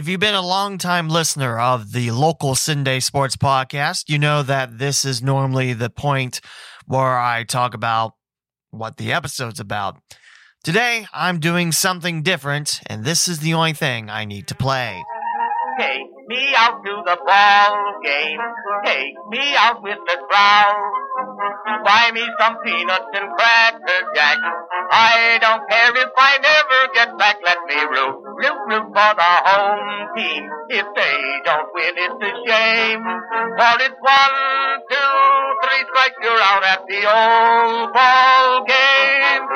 If you've been a long-time listener of the local Cinday Sports Podcast, you know that this is normally the point where I talk about what the episode's about. Today, I'm doing something different, and this is the only thing I need to play. Take me out to the ball game. Take me out with the crowd. Buy me some peanuts and cracker jack. I don't care if I never get back. Let me root, root, root for the home team. If they don't win, it's a shame. For it's one, two, three strikes, you're out at the old ball game.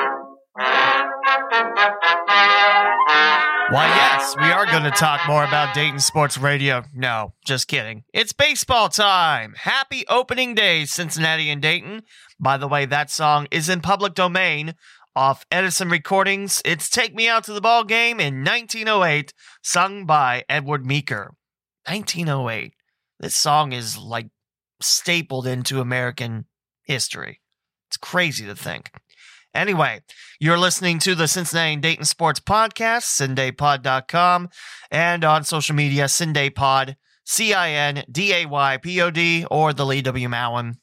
Why, yes, we are going to talk more about Dayton Sports Radio. No, just kidding. It's baseball time. Happy opening day, Cincinnati and Dayton. By the way, that song is in public domain off Edison Recordings. It's Take Me Out to the Ball Game in 1908, sung by Edward Meeker. 1908. This song is like stapled into American history. It's crazy to think. Anyway, you're listening to the Cincinnati and Dayton Sports Podcast, CindayPod.com, and on social media, CindayPod, C I N D A Y P O D, or the Lee W. Mowen.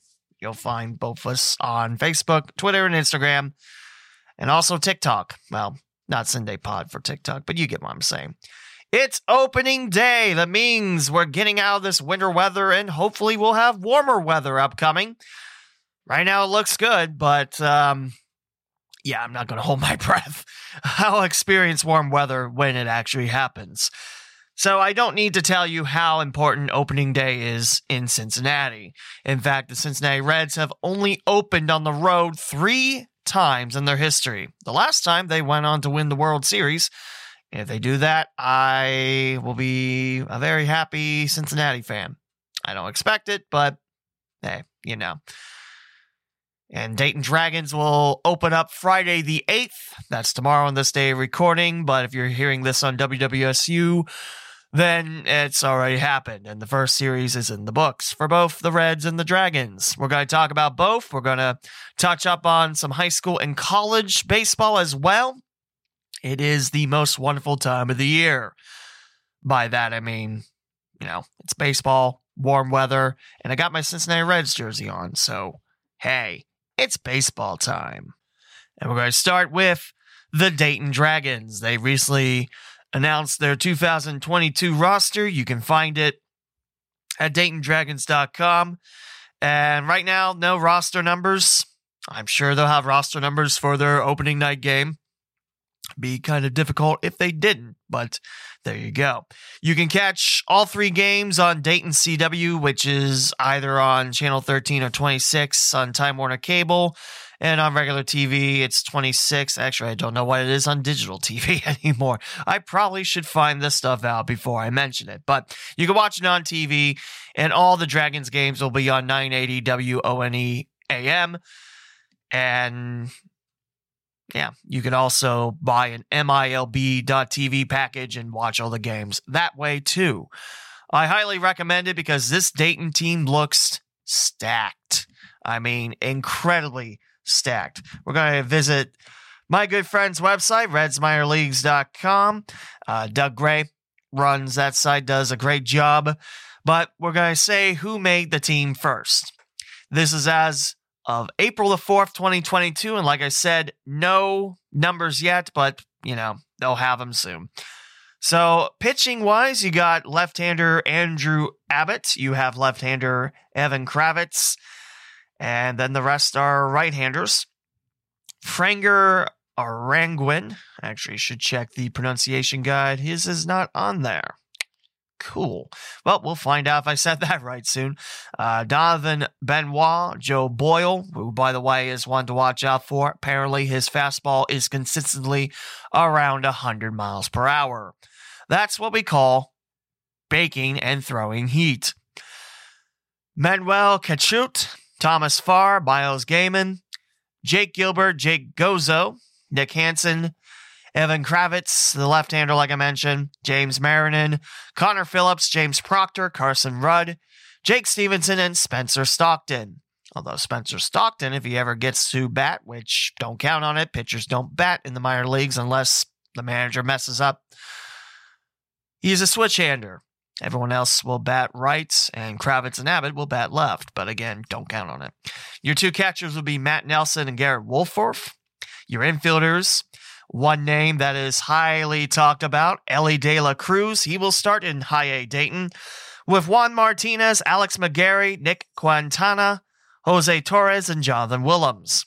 You'll find both of us on Facebook, Twitter, and Instagram, and also TikTok. Well, not CindayPod for TikTok, but you get what I'm saying. It's opening day. That means we're getting out of this winter weather, and hopefully we'll have warmer weather upcoming. Right now it looks good, but um, yeah, I'm not going to hold my breath. I'll experience warm weather when it actually happens. So I don't need to tell you how important opening day is in Cincinnati. In fact, the Cincinnati Reds have only opened on the road three times in their history. The last time they went on to win the World Series. If they do that, I will be a very happy Cincinnati fan. I don't expect it, but hey, you know. And Dayton Dragons will open up Friday the 8th. That's tomorrow on this day of recording. But if you're hearing this on WWSU, then it's already happened. And the first series is in the books for both the Reds and the Dragons. We're going to talk about both. We're going to touch up on some high school and college baseball as well. It is the most wonderful time of the year. By that, I mean, you know, it's baseball, warm weather, and I got my Cincinnati Reds jersey on. So, hey, it's baseball time. And we're going to start with the Dayton Dragons. They recently announced their 2022 roster. You can find it at DaytonDragons.com. And right now, no roster numbers. I'm sure they'll have roster numbers for their opening night game. Be kind of difficult if they didn't, but there you go. You can catch all three games on Dayton CW, which is either on channel 13 or 26 on Time Warner Cable. And on regular TV, it's 26. Actually, I don't know what it is on digital TV anymore. I probably should find this stuff out before I mention it. But you can watch it on TV, and all the Dragons games will be on 980 WONE AM. And yeah, you can also buy an MILB.TV package and watch all the games that way too. I highly recommend it because this Dayton team looks stacked. I mean, incredibly stacked. We're going to visit my good friend's website, redsminorleagues.com. Uh, Doug Gray runs that site, does a great job. But we're going to say who made the team first. This is as of April the 4th, 2022. And like I said, no numbers yet, but, you know, they'll have them soon. So, pitching wise, you got left hander Andrew Abbott, you have left hander Evan Kravitz, and then the rest are right handers. Franger Arangwin, actually, should check the pronunciation guide. His is not on there. Cool. Well, we'll find out if I said that right soon. Uh, Donovan Benoit, Joe Boyle, who, by the way, is one to watch out for. Apparently, his fastball is consistently around 100 miles per hour. That's what we call baking and throwing heat. Manuel Cachutt, Thomas Farr, Myles Gayman, Jake Gilbert, Jake Gozzo, Nick Hansen, Evan Kravitz, the left hander, like I mentioned, James Marinan, Connor Phillips, James Proctor, Carson Rudd, Jake Stevenson, and Spencer Stockton. Although Spencer Stockton, if he ever gets to bat, which don't count on it, pitchers don't bat in the minor leagues unless the manager messes up. He's a switch hander. Everyone else will bat right, and Kravitz and Abbott will bat left. But again, don't count on it. Your two catchers will be Matt Nelson and Garrett Wolforth. Your infielders, one name that is highly talked about, Elly De La Cruz. He will start in High A Dayton with Juan Martinez, Alex McGarry, Nick Quintana, Jose Torres, and Jonathan Willems.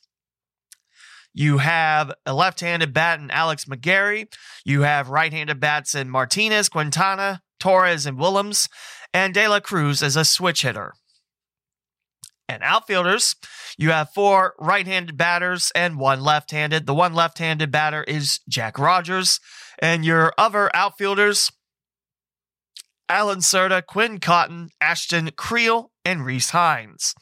You have a left handed bat in Alex McGarry. You have right handed bats in Martinez, Quintana, Torres, and Willems. And De La Cruz as a switch hitter. And outfielders, you have four right handed batters and one left handed. The one left handed batter is Jack Rogers. And your other outfielders, Alan Cerda, Quinn Cotton, Ashton Creel, and Rece Hinds.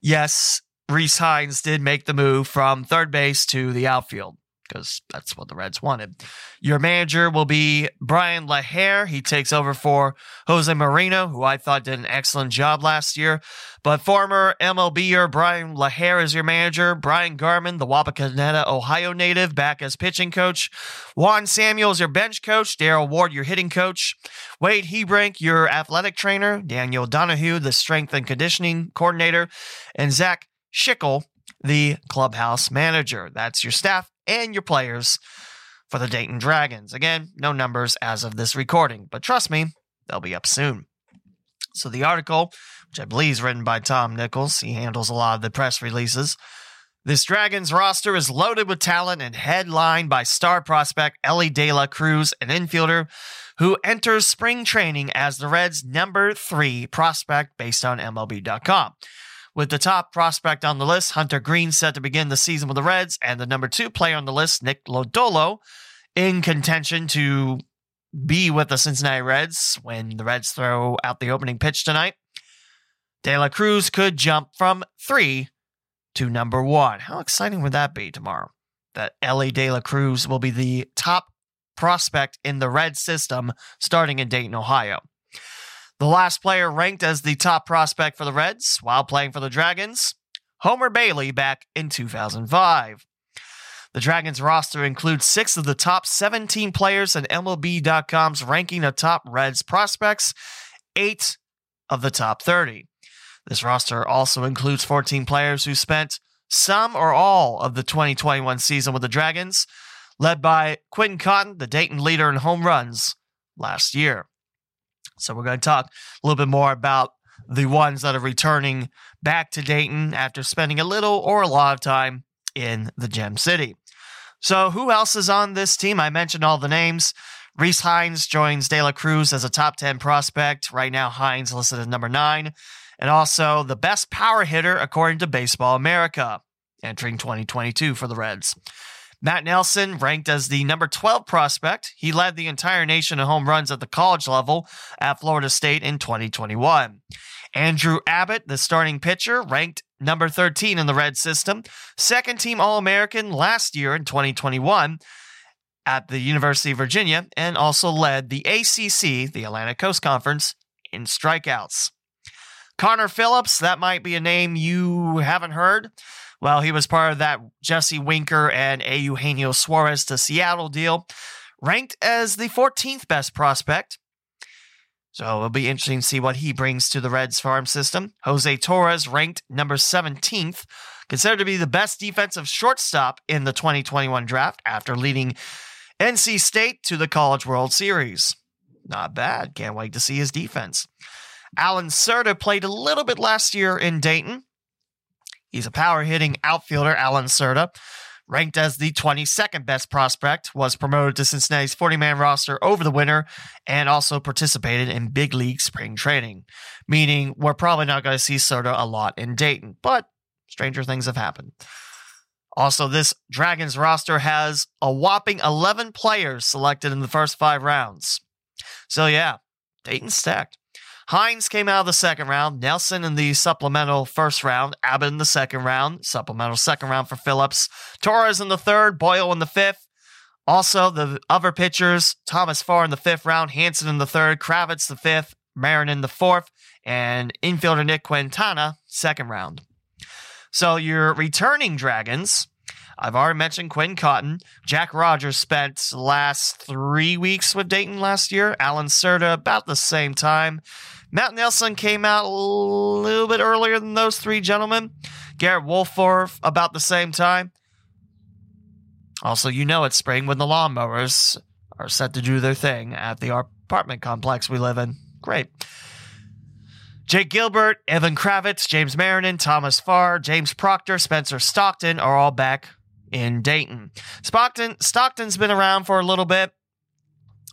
Yes, Rece Hinds did make the move from third base to the outfield because that's what the Reds wanted. Your manager will be Brian LaHair. He takes over for Jose Moreno, who I thought did an excellent job last year. But former MLBer Brian LaHair is your manager. Brian Garman, the Wapakoneta, Ohio native, back as pitching coach. Juan Samuels, your bench coach. Daryl Ward, your hitting coach. Wade Hebrink, your athletic trainer. Daniel Donahue, the strength and conditioning coordinator. And Zach Schickel, the clubhouse manager. That's your staff and your players for the Dayton Dragons. Again, no numbers as of this recording, but trust me, they'll be up soon. So the article, which I believe is written by Tom Nichols, he handles a lot of the press releases. This Dragons roster is loaded with talent and headlined by star prospect Elly De La Cruz, an infielder who enters spring training as the Reds' number three prospect based on MLB.com. With the top prospect on the list, Hunter Greene set to begin the season with the Reds, and the number two player on the list, Nick Lodolo, in contention to be with the Cincinnati Reds when the Reds throw out the opening pitch tonight. De La Cruz could jump from three to number one. How exciting would that be tomorrow? That Elly De La Cruz will be the top prospect in the Red system starting in Dayton, Ohio. The last player ranked as the top prospect for the Reds while playing for the Dragons, Homer Bailey back in 2005. The Dragons roster includes six of the top 17 players in MLB.com's ranking of top Reds prospects, eight of the top 30. This roster also includes 14 players who spent some or all of the 2021 season with the Dragons, led by Quinn Cotton, the Dayton leader in home runs last year. So we're going to talk a little bit more about the ones that are returning back to Dayton after spending a little or a lot of time in the Gem City. So who else is on this team? I mentioned all the names. Rece Hinds joins De La Cruz as a top 10 prospect. Right now, Hinds listed as number nine. And also the best power hitter according to Baseball America, entering 2022 for the Reds. Matt Nelson, ranked as the number 12 prospect, he led the entire nation in home runs at the college level at Florida State in 2021. Andrew Abbott, the starting pitcher, ranked number 13 in the Red system, second team All American last year in 2021 at the University of Virginia, and also led the ACC, the Atlantic Coast Conference, in strikeouts. Connor Phillips, that might be a name you haven't heard. Well, he was part of that Jesse Winker and A. Eugenio Suarez to Seattle deal, ranked as the 14th best prospect. So it'll be interesting to see what he brings to the Reds farm system. Jose Torres ranked number 17th, considered to be the best defensive shortstop in the 2021 draft after leading NC State to the College World Series. Not bad. Can't wait to see his defense. Alan Cerda played a little bit last year in Dayton, He's a power hitting outfielder, Alan Cerda. Ranked as the 22nd best prospect, was promoted to Cincinnati's 40 man roster over the winter and also participated in big league spring training. Meaning, we're probably not going to see Cerda a lot in Dayton, but stranger things have happened. Also, this Dragons roster has a whopping 11 players selected in the first five rounds. So, yeah, Dayton's stacked. Hinds came out of the second round. Nelson in the supplemental first round. Abbott in the second round. Supplemental second round for Phillips. Torres in the third. Boyle in the fifth. Also, the other pitchers Thomas Farr in the fifth round. Hanson in the third. Kravitz the fifth. Marin in the fourth. And infielder Nick Quintana, second round. So your returning Dragons I've already mentioned Quinn Cotton. Jack Rogers spent last three weeks with Dayton last year. Alan Cerda about the same time. Matt Nelson came out a little bit earlier than those three gentlemen. Garrett Wolforth about the same time. Also, you know it's spring when the lawnmowers are set to do their thing at the apartment complex we live in. Great. Jake Gilbert, Evan Kravitz, James Marinan, Thomas Farr, James Proctor, Spencer Stockton are all back in Dayton. Stockton Stockton's been around for a little bit.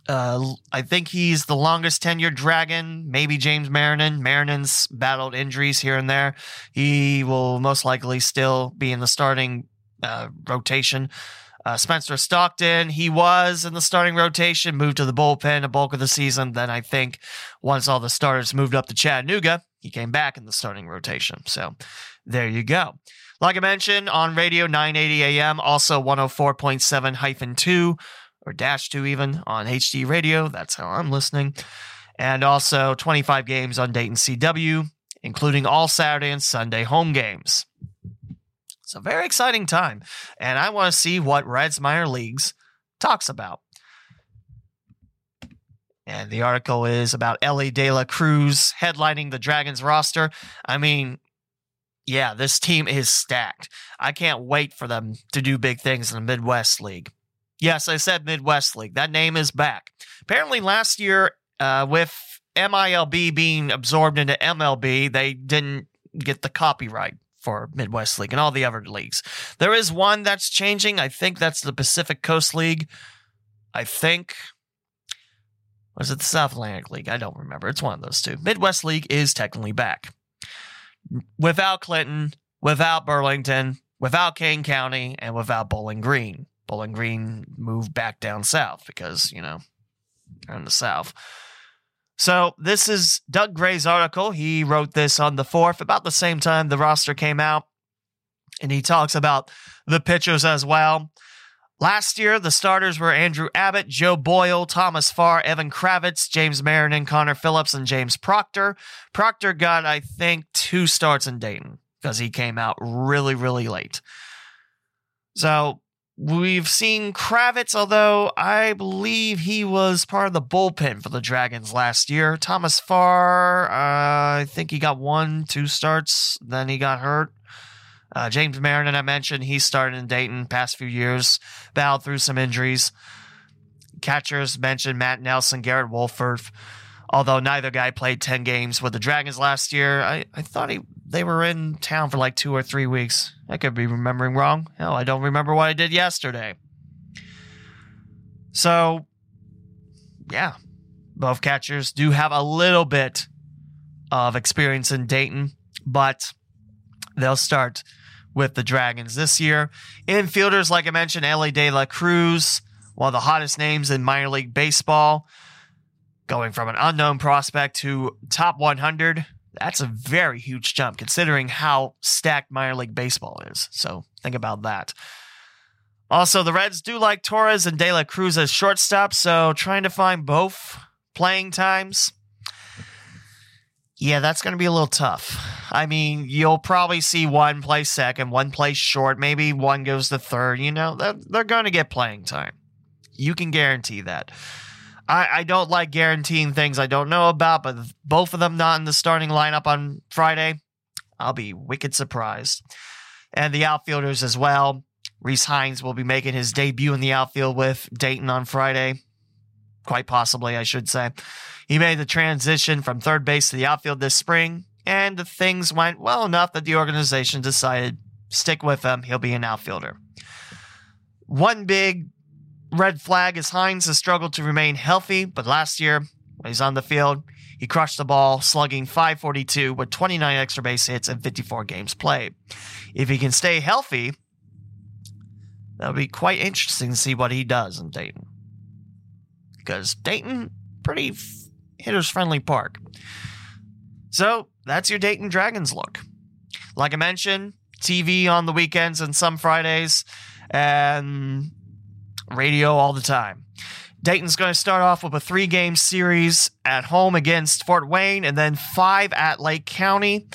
Uh, I think he's the longest tenured Dragon. Maybe James Marinan. Marinan's battled injuries here and there. He will most likely still be in the starting uh, rotation. Uh, Spencer Stockton, he was in the starting rotation, moved to the bullpen a bulk of the season. Then I think once all the starters moved up to Chattanooga, he came back in the starting rotation. So there you go. Like I mentioned on radio 980 AM, also 104.7 hyphen 2 or dash 2 even on HD radio. That's how I'm listening. And also 25 games on Dayton CW, including all Saturday and Sunday home games. It's a very exciting time, and I want to see what Reds minor leagues talks about. And the article is about Elly De La Cruz headlining the Dragons roster. I mean, yeah, this team is stacked. I can't wait for them to do big things in the Midwest League. Yes, I said Midwest League. That name is back. Apparently, last year, uh, with MILB being absorbed into MLB, they didn't get the copyright for Midwest League and all the other leagues. There is one that's changing. I think that's the Pacific Coast League. I think. Was it the South Atlantic League? I don't remember. It's one of those two. Midwest League is technically back. Without Clinton, without Burlington, without Kane County, and without Bowling Green. Bowling Green moved back down south because, you know, they're in the south. So this is Doug Gray's article. He wrote this on the 4th, about the same time the roster came out. And he talks about the pitchers as well. Last year, the starters were Andrew Abbott, Joe Boyle, Thomas Farr, Evan Kravitz, James Marinan, Connor Phillips, and James Proctor. Proctor got, I think, two starts in Dayton because he came out really, really late. So We've seen Kravitz, although I believe he was part of the bullpen for the Dragons last year. Thomas Farr, uh, I think he got one, two starts, then he got hurt. Uh, James Marinan, I mentioned, he started in Dayton past few years, battled through some injuries. Catchers mentioned Matt Nelson, Garrett Wolforth. Although neither guy played 10 games with the Dragons last year, I, I thought he, they were in town for like two or three weeks. I could be remembering wrong. Hell, I don't remember what I did yesterday. So, yeah, both catchers do have a little bit of experience in Dayton, but they'll start with the Dragons this year. Infielders, like I mentioned, Elly De La Cruz, one of the hottest names in minor league baseball. Going from an unknown prospect to top 100 that's a very huge jump considering how stacked minor league baseball is. So think about that. Also the reds do like torres and de la cruz as shortstop so trying to find both playing times yeah that's going to be a little tough i mean you'll probably see one play second one play short maybe one goes to third you know they're, they're going to get playing time you can guarantee that I, I don't like guaranteeing things I don't know about, but both of them not in the starting lineup on Friday, I'll be wicked surprised. And the outfielders as well. Rece Hinds will be making his debut in the outfield with Dayton on Friday. Quite possibly, I should say. He made the transition from third base to the outfield this spring, and the things went well enough that the organization decided stick with him. He'll be an outfielder. One big red flag is Hinds has struggled to remain healthy, but last year, when he's on the field, he crushed the ball, slugging 542 with 29 extra base hits and 54 games played. If he can stay healthy, that'll be quite interesting to see what he does in Dayton. Because Dayton, pretty hitters friendly park. So that's your Dayton Dragons look. Like I mentioned, TV on the weekends and some Fridays, and radio all the time. Dayton's going to start off with a three game series at home against Fort Wayne and then five at Lake County.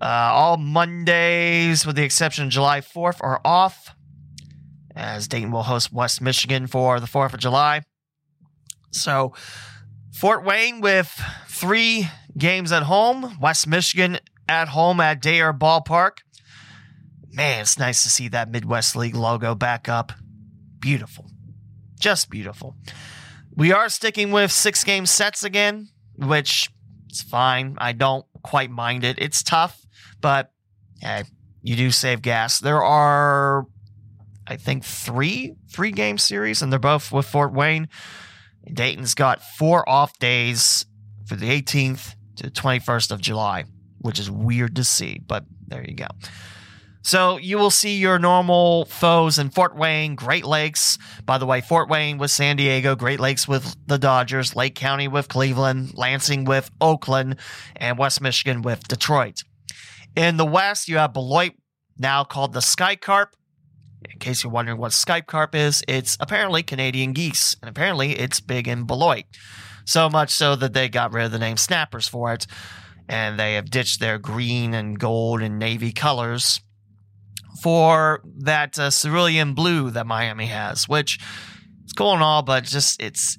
Uh, all Mondays, with the exception of July 4th, are off. as Dayton will host West Michigan for the 4th of July. So, Fort Wayne with three games at home, West Michigan at home at Day Air Ballpark. Man, it's nice to see that Midwest League logo back up. Beautiful. Just beautiful. We are sticking with six game sets again, which is fine. I don't quite mind it. It's tough, but hey, you do save gas. There are, I think, three three game series, and they're both with Fort Wayne. Dayton's got four off days for the 18th to 21st of July, which is weird to see, but there you go. So you will see your normal foes in Fort Wayne, Great Lakes. By the way, Fort Wayne with San Diego, Great Lakes with the Dodgers, Lake County with Cleveland, Lansing with Oakland, and West Michigan with Detroit. In the West, you have Beloit, now called the Sky Carp. In case you're wondering what Sky Carp is, it's apparently Canadian geese, and apparently it's big in Beloit. So much so that they got rid of the name Snappers for it, and they have ditched their green and gold and navy colors for that uh, cerulean blue that Miami has, which is cool and all, but just it's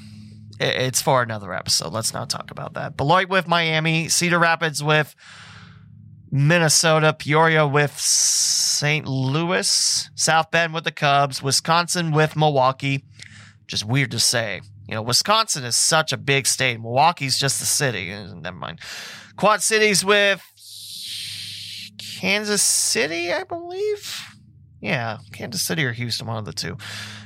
it's for another episode. Let's not talk about that. Beloit with Miami, Cedar Rapids with Minnesota, Peoria with St. Louis, South Bend with the Cubs, Wisconsin with Milwaukee. Just weird to say. You know, Wisconsin is such a big state. Milwaukee's just the city. Eh, never mind. Quad Cities with Kansas City, I believe. Yeah, Kansas City or Houston, one of the two.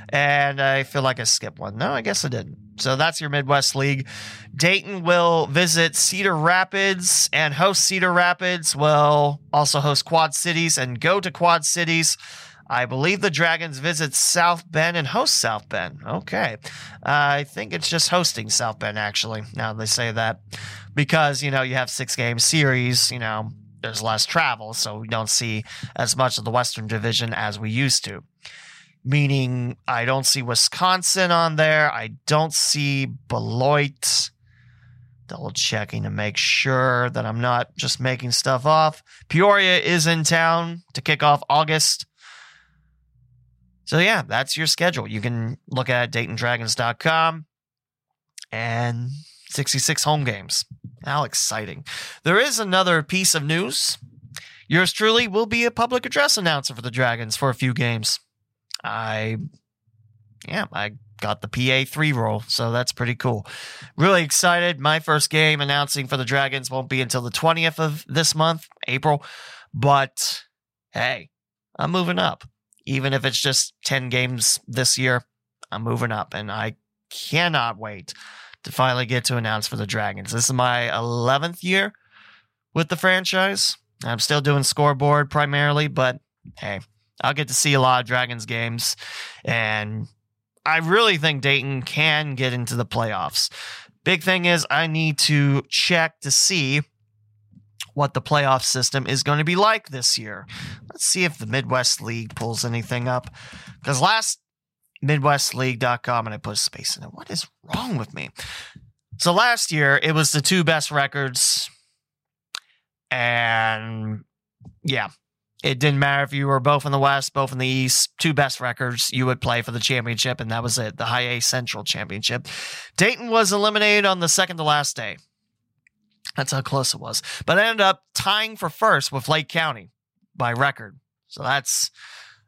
And I feel like I skipped one. No, I guess I didn't. So that's your Midwest League. Dayton will visit Cedar Rapids and host Cedar Rapids. Will also host Quad Cities and go to Quad Cities. I believe the Dragons visit South Bend and host South Bend. Okay. Uh, I think it's just hosting South Bend, actually, now they say that. Because, you know, you have six game series, you know, there's less travel, so we don't see as much of the Western Division as we used to. Meaning, I don't see Wisconsin on there. I don't see Beloit. Double checking to make sure that I'm not just making stuff off. Peoria is in town to kick off August. So, yeah, that's your schedule. You can look at DaytonDragons.com and 66 home games. How exciting. There is another piece of news. Yours truly will be a public address announcer for the Dragons for a few games. I, yeah, I got the PA3 role, so that's pretty cool. Really excited. My first game announcing for the Dragons won't be until the 20th of this month, April. But hey, I'm moving up. Even if it's just 10 games this year, I'm moving up, and I cannot wait to finally get to announce for the Dragons. This is my 11th year with the franchise. I'm still doing scoreboard primarily, but hey, I'll get to see a lot of Dragons games. And I really think Dayton can get into the playoffs. Big thing is, I need to check to see what the playoff system is going to be like this year. Let's see if the Midwest League pulls anything up. Because last MidwestLeague.com and I put a space in it. What is wrong with me? So last year, it was the two best records. And yeah, it didn't matter if you were both in the West, both in the East, two best records, you would play for the championship, and that was it, the High A Central Championship. Dayton was eliminated on the second to last day. That's how close it was. But I ended up tying for first with Lake County by record. So that's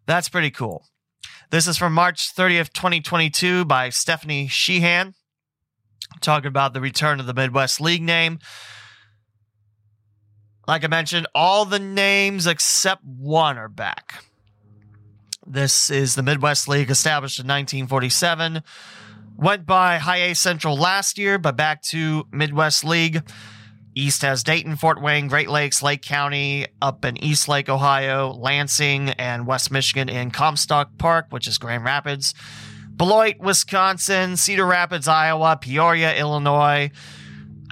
that's pretty cool. This is from March 30th, 2022 by Stephanie Sheehan, talking about the return of the Midwest League name. Like I mentioned, all the names except one are back. This is the Midwest League established in 1947. Went by High A Central last year, but back to Midwest League. East has Dayton, Fort Wayne, Great Lakes, Lake County, up in East Lake, Ohio, Lansing, and West Michigan in Comstock Park, which is Grand Rapids. Beloit, Wisconsin, Cedar Rapids, Iowa, Peoria, Illinois.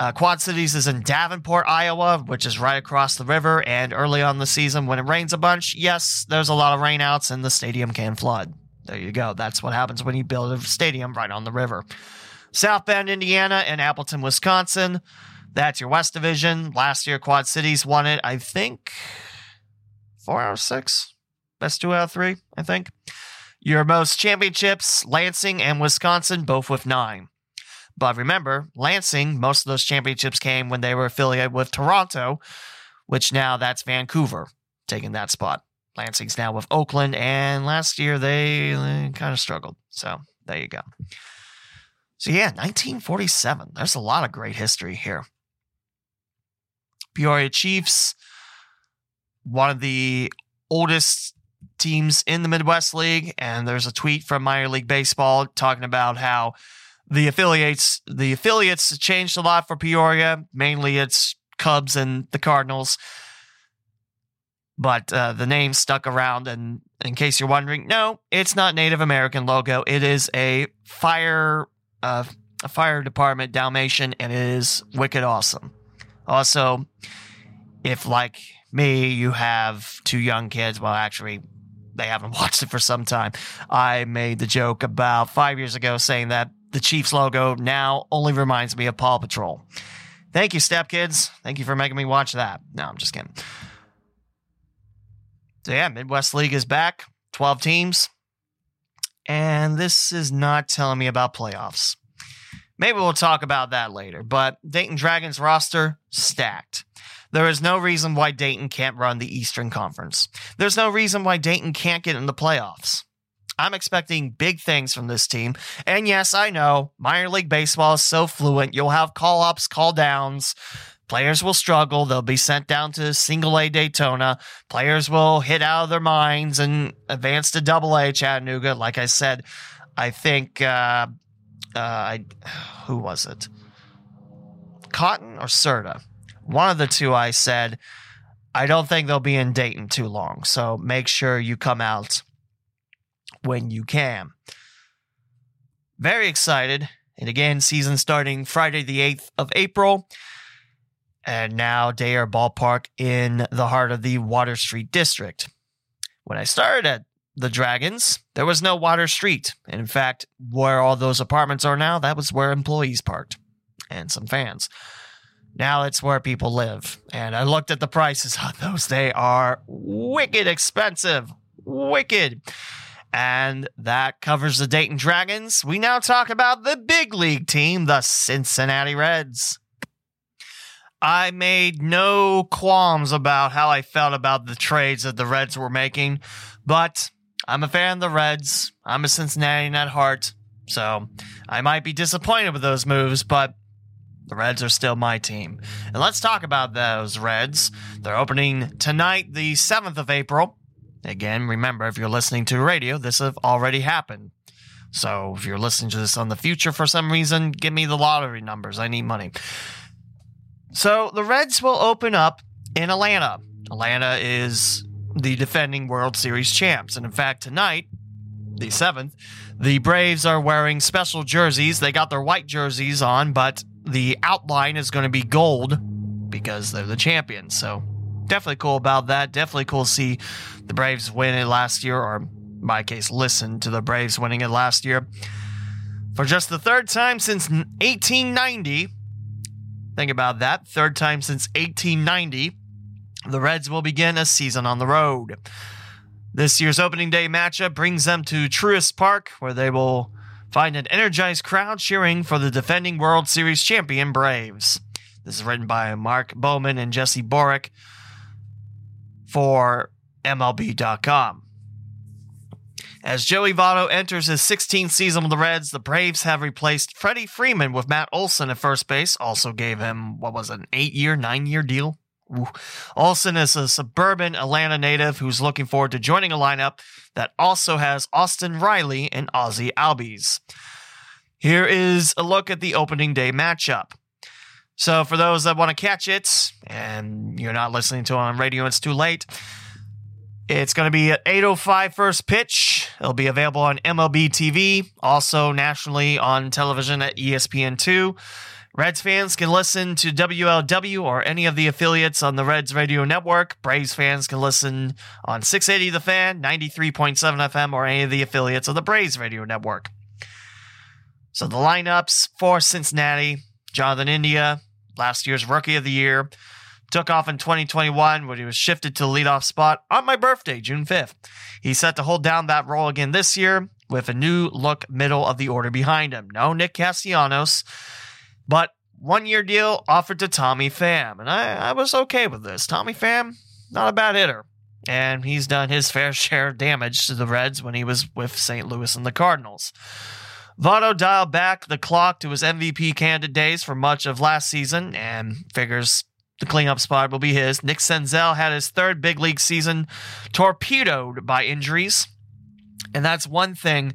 Uh, Quad Cities is in Davenport, Iowa, which is right across the river. And early on the season, when it rains a bunch, yes, there's a lot of rainouts and the stadium can flood. There you go. That's what happens when you build a stadium right on the river. South Bend, Indiana, and Appleton, Wisconsin. That's your West Division. Last year, Quad Cities won it, I think, four out of six. Best two out of three, I think. Your most championships, Lansing and Wisconsin, both with nine. But remember, Lansing, most of those championships came when they were affiliated with Toronto, which now that's Vancouver taking that spot. Lansing's now with Oakland, and last year they, kind of struggled. So there you go. So yeah, 1947. There's a lot of great history here. Peoria Chiefs, one of the oldest teams in the Midwest League, and there's a tweet from minor league baseball talking about how the affiliates the affiliates changed a lot for Peoria. Mainly, it's Cubs and the Cardinals, but uh, the name stuck around. And in case you're wondering, no, it's not Native American logo. It is a fire uh, a fire department Dalmatian, and it is wicked awesome. Also, if like me, you have two young kids, well, actually, they haven't watched it for some time. I made the joke about five years ago saying that the Chiefs logo now only reminds me of Paw Patrol. Thank you, Step Kids. Thank you for making me watch that. No, I'm just kidding. So, yeah, Midwest League is back, 12 teams. And this is not telling me about playoffs. Maybe we'll talk about that later, but Dayton Dragons roster stacked. There is no reason why Dayton can't run the Eastern Conference. There's no reason why Dayton can't get in the playoffs. I'm expecting big things from this team. And yes, I know minor league baseball is so fluent. You'll have call ups, call downs. Players will struggle. They'll be sent down to single A Daytona. Players will hit out of their minds and advance to double A Chattanooga. Like I said, I think, uh, uh, I, who was it? Cotton or Cerda? One of the two I said, I don't think they'll be in Dayton too long. So make sure you come out when you can. Very excited. And again, season starting Friday, the 8th of April. And now Day Air Ballpark in the heart of the Water Street District. When I started at the Dragons, there was no Water Street. And in fact, where all those apartments are now, that was where employees parked and some fans. Now it's where people live. And I looked at the prices on those. They are wicked expensive. Wicked. And that covers the Dayton Dragons. We now talk about the big league team, the Cincinnati Reds. I made no qualms about how I felt about the trades that the Reds were making, but I'm a fan of the Reds. I'm a Cincinnatian at heart, so I might be disappointed with those moves, but the Reds are still my team. And let's talk about those Reds. They're opening tonight, the 7th of April. Again, remember, if you're listening to radio, this have already happened. So if you're listening to this on the future for some reason, give me the lottery numbers. I need money. So the Reds will open up in Atlanta. Atlanta is the defending World Series champs. And in fact, tonight, the 7th, the Braves are wearing special jerseys. They got their white jerseys on, but the outline is going to be gold because they're the champions. So definitely cool about that. Definitely cool to see the Braves win it last year, or my case, listen to the Braves winning it last year. For just the third time since 1890, Think about that. Third time since 1890, the Reds will begin a season on the road. This year's opening day matchup brings them to Truist Park, where they will find an energized crowd cheering for the defending World Series champion Braves. This is written by Mark Bowman and Jesse Borick for MLB.com. As Joey Votto enters his 16th season with the Reds, the Braves have replaced Freddie Freeman with Matt Olson at first base. Also gave him, what was it, an eight year, nine year deal? Ooh. Olson is a suburban Atlanta native who's looking forward to joining a lineup that also has Austin Riley and Ozzie Albies. Here is a look at the opening day matchup. So, for those that want to catch it and you're not listening to it on radio, it's too late. It's going to be at 8:05 first pitch. It'll be available on MLB TV, also nationally on television at ESPN2. Reds fans can listen to WLW or any of the affiliates on the Reds radio network. Braves fans can listen on 680 The Fan, 93.7 FM, or any of the affiliates of the Braves radio network. So the lineups for Cincinnati Jonathan India, last year's Rookie of the Year. took off in 2021 when he was shifted to the leadoff spot on my birthday, June 5th. He's set to hold down that role again this year with a new look middle of the order behind him. No Nick Castellanos, but one year deal offered to Tommy Pham. And I, I was okay with this. Tommy Pham, not a bad hitter. And he's done his fair share of damage to the Reds when he was with St. Louis and the Cardinals. Votto dialed back the clock to his MVP candidate days for much of last season and figures the cleanup spot will be his. Nick Senzel had his third big league season torpedoed by injuries. And that's one thing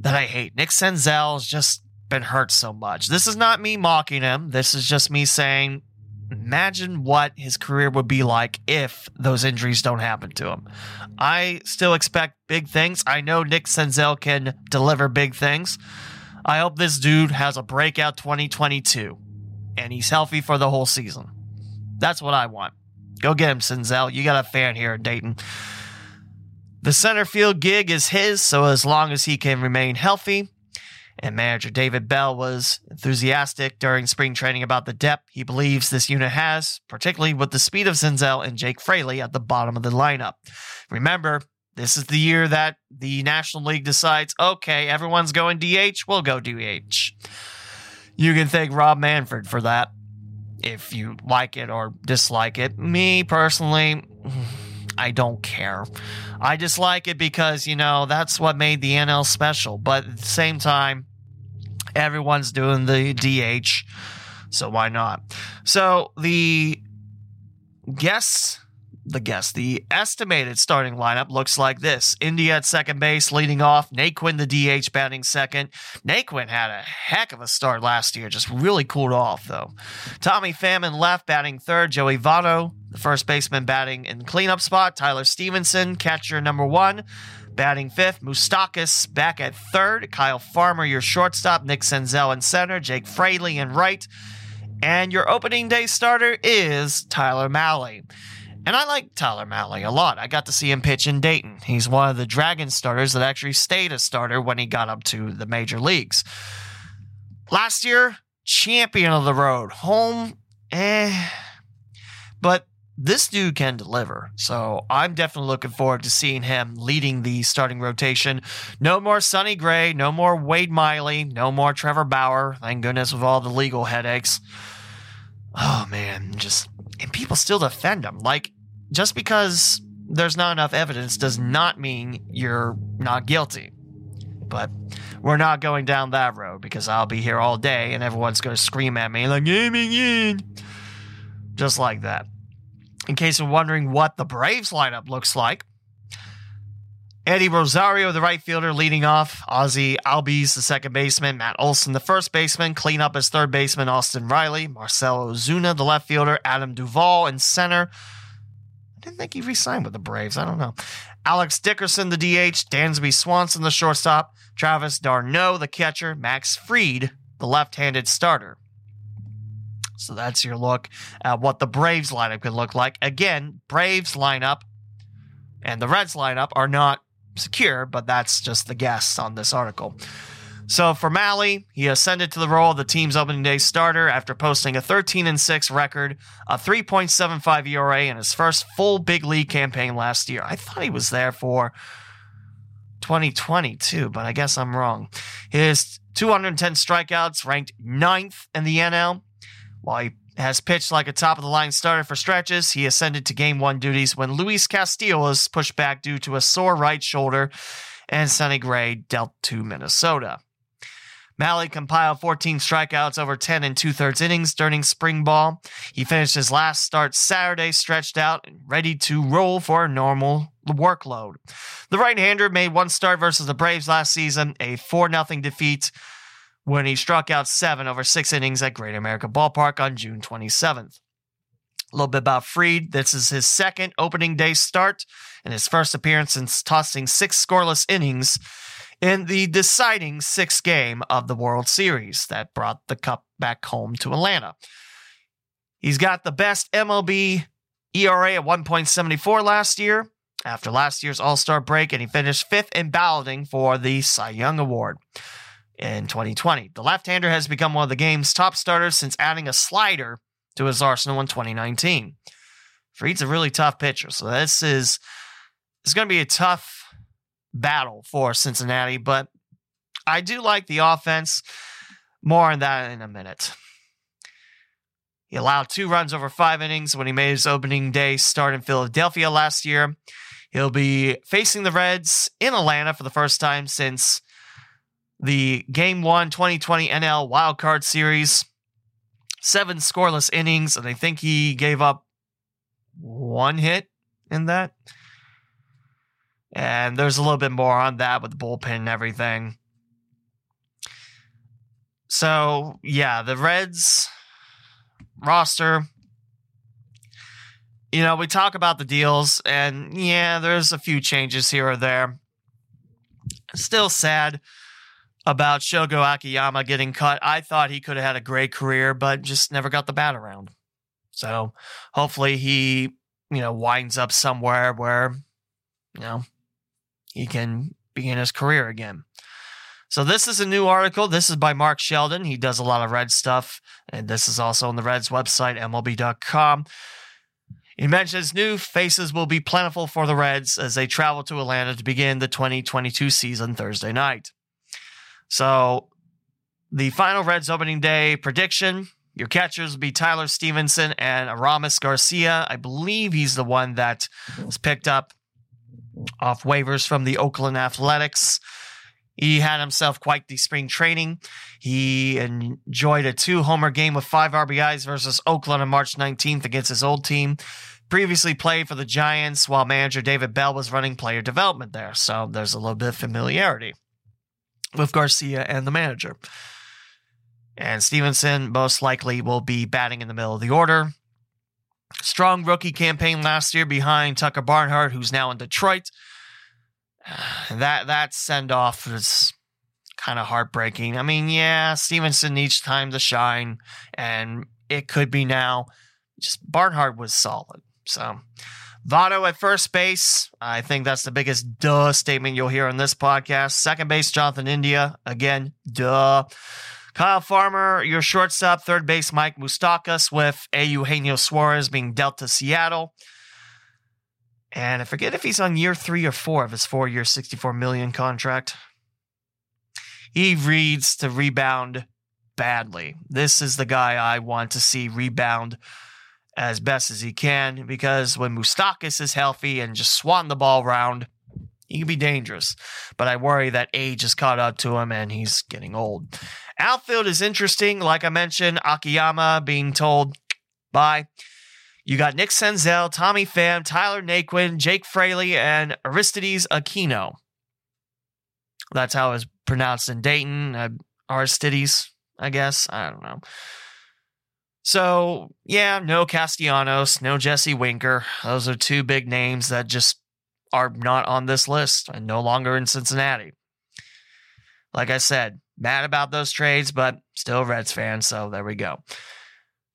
that I hate. Nick Senzel has just been hurt so much. This is not me mocking him. This is just me saying, imagine what his career would be like if those injuries don't happen to him. I still expect big things. I know Nick Senzel can deliver big things. I hope this dude has a breakout 2022 and he's healthy for the whole season. That's what I want. Go get him, Senzel. You got a fan here in Dayton. The center field gig is his, so as long as he can remain healthy, and manager David Bell was enthusiastic during spring training about the depth he believes this unit has, particularly with the speed of Senzel and Jake Fraley at the bottom of the lineup. Remember, this is the year that the National League decides, okay, everyone's going DH, we'll go DH. You can thank Rob Manfred for that if you like it or dislike it. Me personally, I don't care. I just like it because, you know, that's what made the NL special. But at the same time, everyone's doing the DH. So why not? So the guess the guess. The estimated starting lineup looks like this. India at second base, leading off. Naquin, the DH, batting second. Naquin had a heck of a start last year, just really cooled off, though. Tommy Pham left, batting third. Joey Votto, the first baseman, batting in cleanup spot. Tyler Stephenson, catcher number one. Batting fifth, Moustakas back at third. Kyle Farmer, your shortstop. Nick Senzel in center. Jake Fraley in right. And your opening day starter is Tyler Mahle. And I like Tyler Mahle a lot. I got to see him pitch in Dayton. He's one of the Dragon starters that actually stayed a starter when he got up to the major leagues. Last year, champion of the road. Home, eh. But this dude can deliver. So I'm definitely looking forward to seeing him leading the starting rotation. No more Sonny Gray, no more Wade Miley, no more Trevor Bauer. Thank goodness with all the legal headaches. Oh man, just and people still defend him. Like, just because there's not enough evidence does not mean you're not guilty. But we're not going down that road because I'll be here all day and everyone's going to scream at me like, gaming in. Just like that. In case you're wondering what the Braves lineup looks like, Eddie Rosario, the right fielder, leading off. Ozzie Albies, the second baseman. Matt Olson, the first baseman. Clean up as third baseman. Austin Riley. Marcell Ozuna, the left fielder. Adam Duvall in center. I didn't think he re signed with the Braves. I don't know. Alex Dickerson, the DH. Dansby Swanson, the shortstop. Travis d'Arnaud, the catcher. Max Fried, the left handed starter. So that's your look at what the Braves lineup could look like. Again, Braves lineup and the Reds lineup are not secure, but that's just the guess on this article. So for Mahle, he ascended to the role of the team's opening day starter after posting a 13 and 6 record, a 3.75 ERA in his first full big league campaign last year. I thought he was there for 2022, but I guess I'm wrong. His 210 strikeouts ranked ninth in the NL, while he has pitched like a top of the line starter for stretches. He ascended to game one duties when Luis Castillo was pushed back due to a sore right shoulder, and Sonny Gray dealt to Minnesota. Mahle compiled 14 strikeouts over 10 and two thirds innings during spring ball. He finished his last start Saturday, stretched out and ready to roll for a normal workload. The right hander made one start versus the Braves last season, a 4 0 defeat when he struck out seven over six innings at Great America Ballpark on June 27th. A little bit about Fried. This is his second opening day start and his first appearance since tossing six scoreless innings in the deciding sixth game of the World Series that brought the cup back home to Atlanta. He's got the best MLB ERA at 1.74 last year after last year's All Star break, and he finished fifth in balloting for the Cy Young Award in 2020. The left hander has become one of the game's top starters since adding a slider to his arsenal in 2019. Fried's a really tough pitcher, so this is it's going to be a tough battle for Cincinnati, but I do like the offense. More on that in a minute. He allowed two runs over five innings when he made his opening day start in Philadelphia last year. He'll be facing the Reds in Atlanta for the first time since the Game 1 2020 NL Wildcard Series. Seven scoreless innings, and I think he gave up one hit in that. And there's a little bit more on that with the bullpen and everything. So, yeah, the Reds roster. You know, we talk about the deals, and yeah, there's a few changes here or there. Still sad about Shogo Akiyama getting cut. I thought he could have had a great career, but just never got the bat around. So hopefully he, you know, winds up somewhere where, you know, he can begin his career again. So this is a new article. This is by Mark Sheldon. He does a lot of Red stuff, and this is also on the Reds website, MLB.com. He mentions new faces will be plentiful for the Reds as they travel to Atlanta to begin the 2022 season Thursday night. So, the final Reds opening day prediction your catchers will be Tyler Stephenson and Aramis Garcia. I believe he's the one that was picked up off waivers from the Oakland Athletics. He had himself quite the spring training. He enjoyed a two homer game with five RBIs versus Oakland on March 19th against his old team. Previously played for the Giants while manager David Bell was running player development there. So there's a little bit of familiarity with Garcia and the manager. And Stephenson most likely will be batting in the middle of the order. Strong rookie campaign last year behind Tucker Barnhart, who's now in Detroit. That that send off is kind of heartbreaking. I mean, yeah, Stephenson needs time to shine, and it could be now. Just Barnhart was solid. So Votto at first base. I think that's the biggest duh statement you'll hear on this podcast. Second base, Jonathan India. Again, duh. Kyle Farmer, your shortstop. Third base, Mike Moustakas with A. Eugenio Suarez being dealt to Seattle. And I forget if he's on year three or four of his four year, 64 million contract. He reads to rebound badly. This is the guy I want to see rebound as best as he can because when Moustakas is healthy and just swatting the ball around, he can be dangerous. But I worry that age has caught up to him and he's getting old. Outfield is interesting. Like I mentioned, Akiyama being told bye. You got Nick Senzel, Tommy Pham, Tyler Naquin, Jake Fraley, and Aristides Aquino. That's how it's pronounced in Dayton. Uh, Aristides, I guess. I don't know. So, yeah, no Castellanos, no Jesse Winker. Those are two big names that just are not on this list and no longer in Cincinnati. Like I said, mad about those trades, but still Reds fan, so there we go.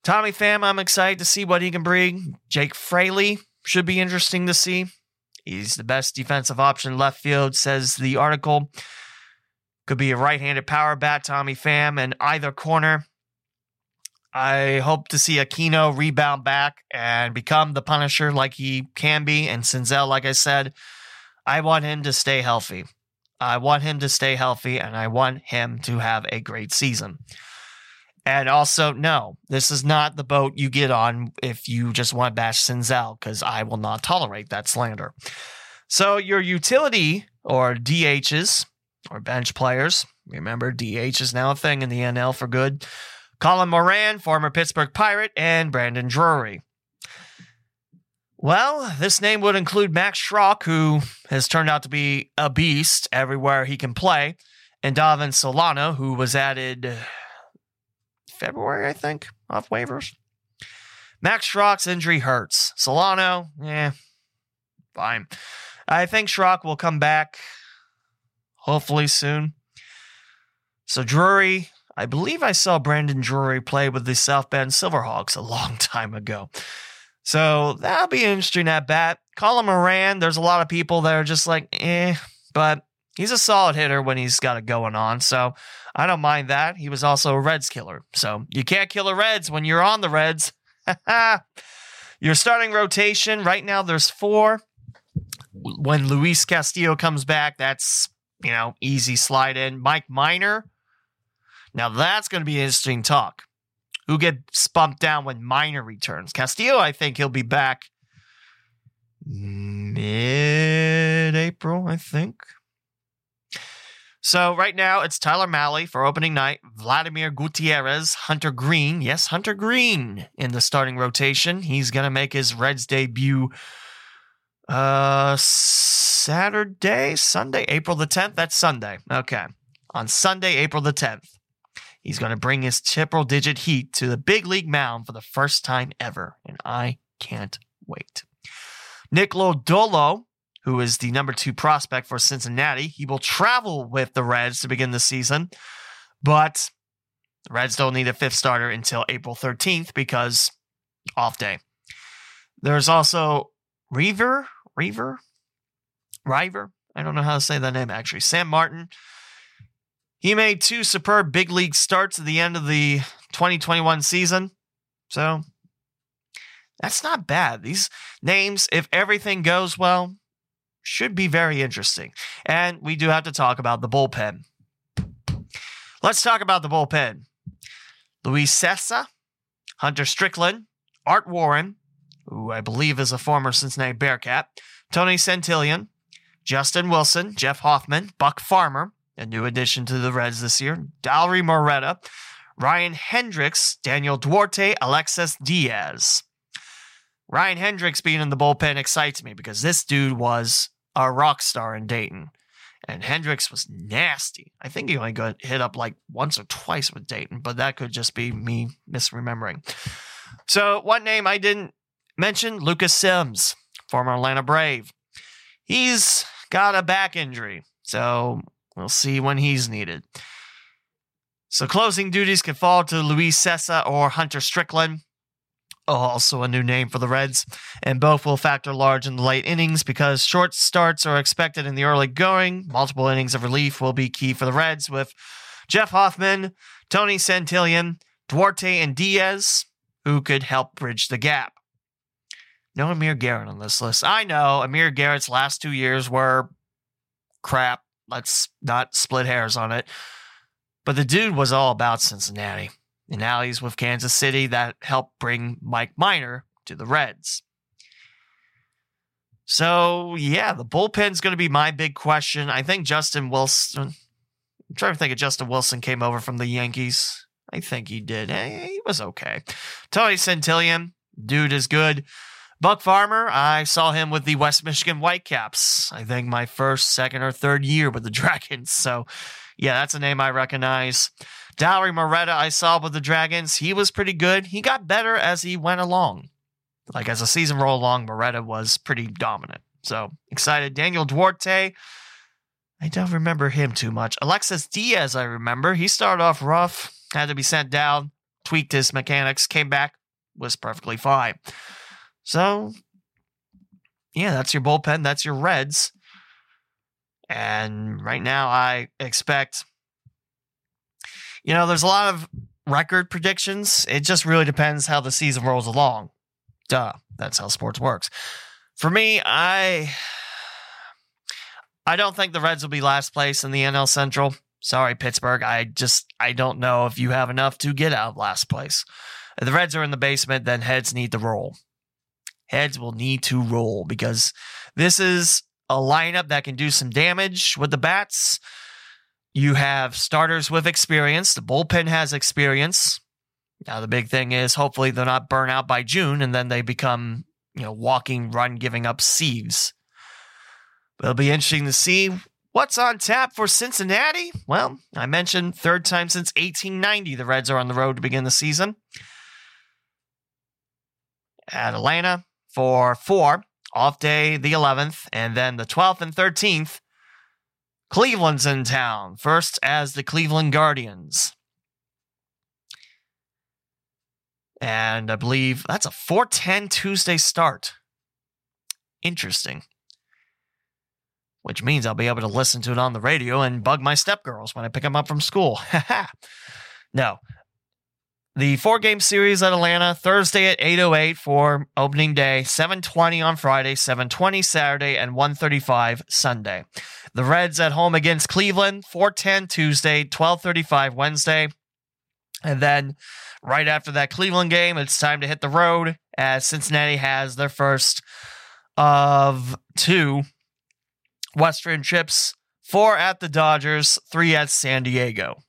Tommy Pham, I'm excited to see what he can bring. Jake Fraley should be interesting to see. He's the best defensive option left field, says the article. Could be a right handed power bat, Tommy Pham, and either corner. I hope to see Aquino rebound back and become the Punisher like he can be. And Senzel, like I said, I want him to stay healthy. I want him to stay healthy and I want him to have a great season. And also, no, this is not the boat you get on if you just want to bash Senzel, because I will not tolerate that slander. So, your utility or DHs or bench players, remember, DH is now a thing in the NL for good. Colin Moran, former Pittsburgh Pirate, and Brandon Drury. Well, this name would include Max Schrock, who has turned out to be a beast everywhere he can play, and Donovan Solano, who was added February, I think, off waivers. Max Schrock's injury hurts. Solano, yeah, fine. I think Schrock will come back hopefully soon. So Drury, I believe I saw Brandon Drury play with the South Bend Silverhawks a long time ago. So that'll be interesting at bat. Colin Moran, there's a lot of people that are just like, eh, but he's a solid hitter when he's got it going on. So I don't mind that. He was also a Reds killer. So you can't kill the Reds when you're on the Reds. Your starting rotation right now, there's four. When Luis Castillo comes back, that's, you know, easy slide in. Mike Minor. Now that's going to be interesting talk. Who gets bumped down when Minor returns? Castillo, I think he'll be back mid April, I think. So right now it's Tyler Mahle for opening night, Vladimir Gutierrez, Hunter Greene. Yes, Hunter Greene in the starting rotation. He's going to make his Reds debut uh Saturday, Sunday, April the 10th. That's Sunday. Okay. On Sunday, April the 10th. He's going to bring his triple digit heat to the big league mound for the first time ever, and I can't wait. Nick Lodolo who is the number two prospect for Cincinnati. He will travel with the Reds to begin the season, but the Reds don't need a fifth starter until April 13th because off day. There's also Reaver, Reaver, River. I don't know how to say that name actually. Sanmartin. He made two superb big league starts at the end of the 2021 season. So that's not bad. These names, if everything goes well, should be very interesting. And we do have to talk about the bullpen. Let's talk about the bullpen. Luis Cessa, Hunter Strickland, Art Warren, who I believe is a former Cincinnati Bearcat, Tony Santillan, Justin Wilson, Jeff Hoffman, Buck Farmer, a new addition to the Reds this year, Dauri Moreta, Ryan Hendrix, Daniel Duarte, Alexis Diaz. Ryan Hendrix being in the bullpen excites me because this dude was a rock star in Dayton. And Hendrix was nasty. I think he only got hit up like once or twice with Dayton, but that could just be me misremembering. So, one name I didn't mention Lucas Sims, former Atlanta Brave. He's got a back injury, so we'll see when he's needed. So, closing duties can fall to Luis Cessa or Hunter Strickland also a new name for the Reds, and both will factor large in the late innings because short starts are expected in the early going. Multiple innings of relief will be key for the Reds with Jeff Hoffman, Tony Santillan, Duarte, and Diaz, who could help bridge the gap. No Amir Garrett on this list. I know Amir Garrett's last two years were crap. Let's not split hairs on it. But the dude was all about Cincinnati and now with Kansas City that helped bring Mike Minor to the Reds. So, yeah, the bullpen's going to be my big question. I think Justin Wilson, I'm trying to think if Justin Wilson came over from the Yankees. I think he did. Eh, he was okay. Tony Santillan, dude is good. Buck Farmer, I saw him with the West Michigan Whitecaps. I think my first, second, or third year with the Dragons. So, yeah, that's a name I recognize. Dauri Moreta, I saw with the Dragons. He was pretty good. He got better as he went along. Like as the season rolled along, Moreta was pretty dominant. So excited. Daniel Duarte, I don't remember him too much. Alexis Diaz, I remember. He started off rough, had to be sent down, tweaked his mechanics, came back, was perfectly fine. So, yeah, that's your bullpen. That's your Reds. And right now, I expect you know, there's a lot of record predictions. It just really depends how the season rolls along. Duh, that's how sports works. For me, I I don't think the Reds will be last place in the NL Central. Sorry, Pittsburgh. I just I don't know if you have enough to get out of last place. If the Reds are in the basement, then heads need to roll. Heads will need to roll because this is a lineup that can do some damage with the bats. You have starters with experience. The bullpen has experience. Now, the big thing is hopefully they're not burnt out by June and then they become, you know, walking, run, giving up sieves. But it'll be interesting to see what's on tap for Cincinnati. Well, I mentioned third time since 1890 the Reds are on the road to begin the season. At Atlanta for four, off day the 11th, and then the 12th and 13th Cleveland's in town, first as the Cleveland Guardians. And I believe that's a 410 Tuesday start. Interesting. Which means I'll be able to listen to it on the radio and bug my stepgirls when I pick them up from school. no. The four game series at Atlanta Thursday at 8:08 for opening day, 7:20 on Friday, 7:20 Saturday, and 1:35 Sunday. The Reds at home against Cleveland, 4:10 Tuesday, 12:35 Wednesday, and then right after that Cleveland game, it's time to hit the road as Cincinnati has their first of two Western trips, four at the Dodgers, three at San Diego.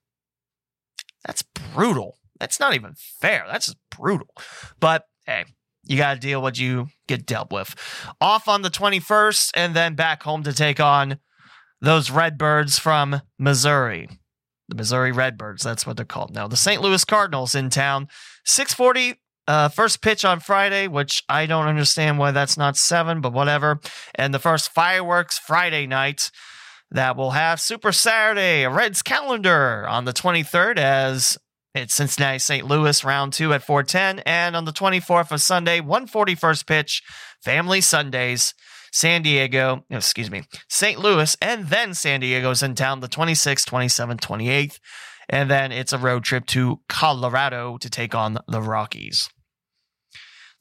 That's brutal. That's not even fair. That's just brutal. But hey, you got to deal what you get dealt with. Off on the 21st and then back home to take on those Redbirds from Missouri. The Missouri Redbirds, that's what they're called now. The St. Louis Cardinals in town. 640 uh, first pitch on Friday, which I don't understand why that's not seven, but whatever. And the first fireworks Friday night that will have Super Saturday, Reds calendar on the 23rd as it's Cincinnati St. Louis round two at 410. And on the 24th of Sunday, 141st pitch, Family Sundays, San Diego, excuse me, St. Louis, and then San Diego's in town the 26th, 27th, 28th. And then it's a road trip to Colorado to take on the Rockies.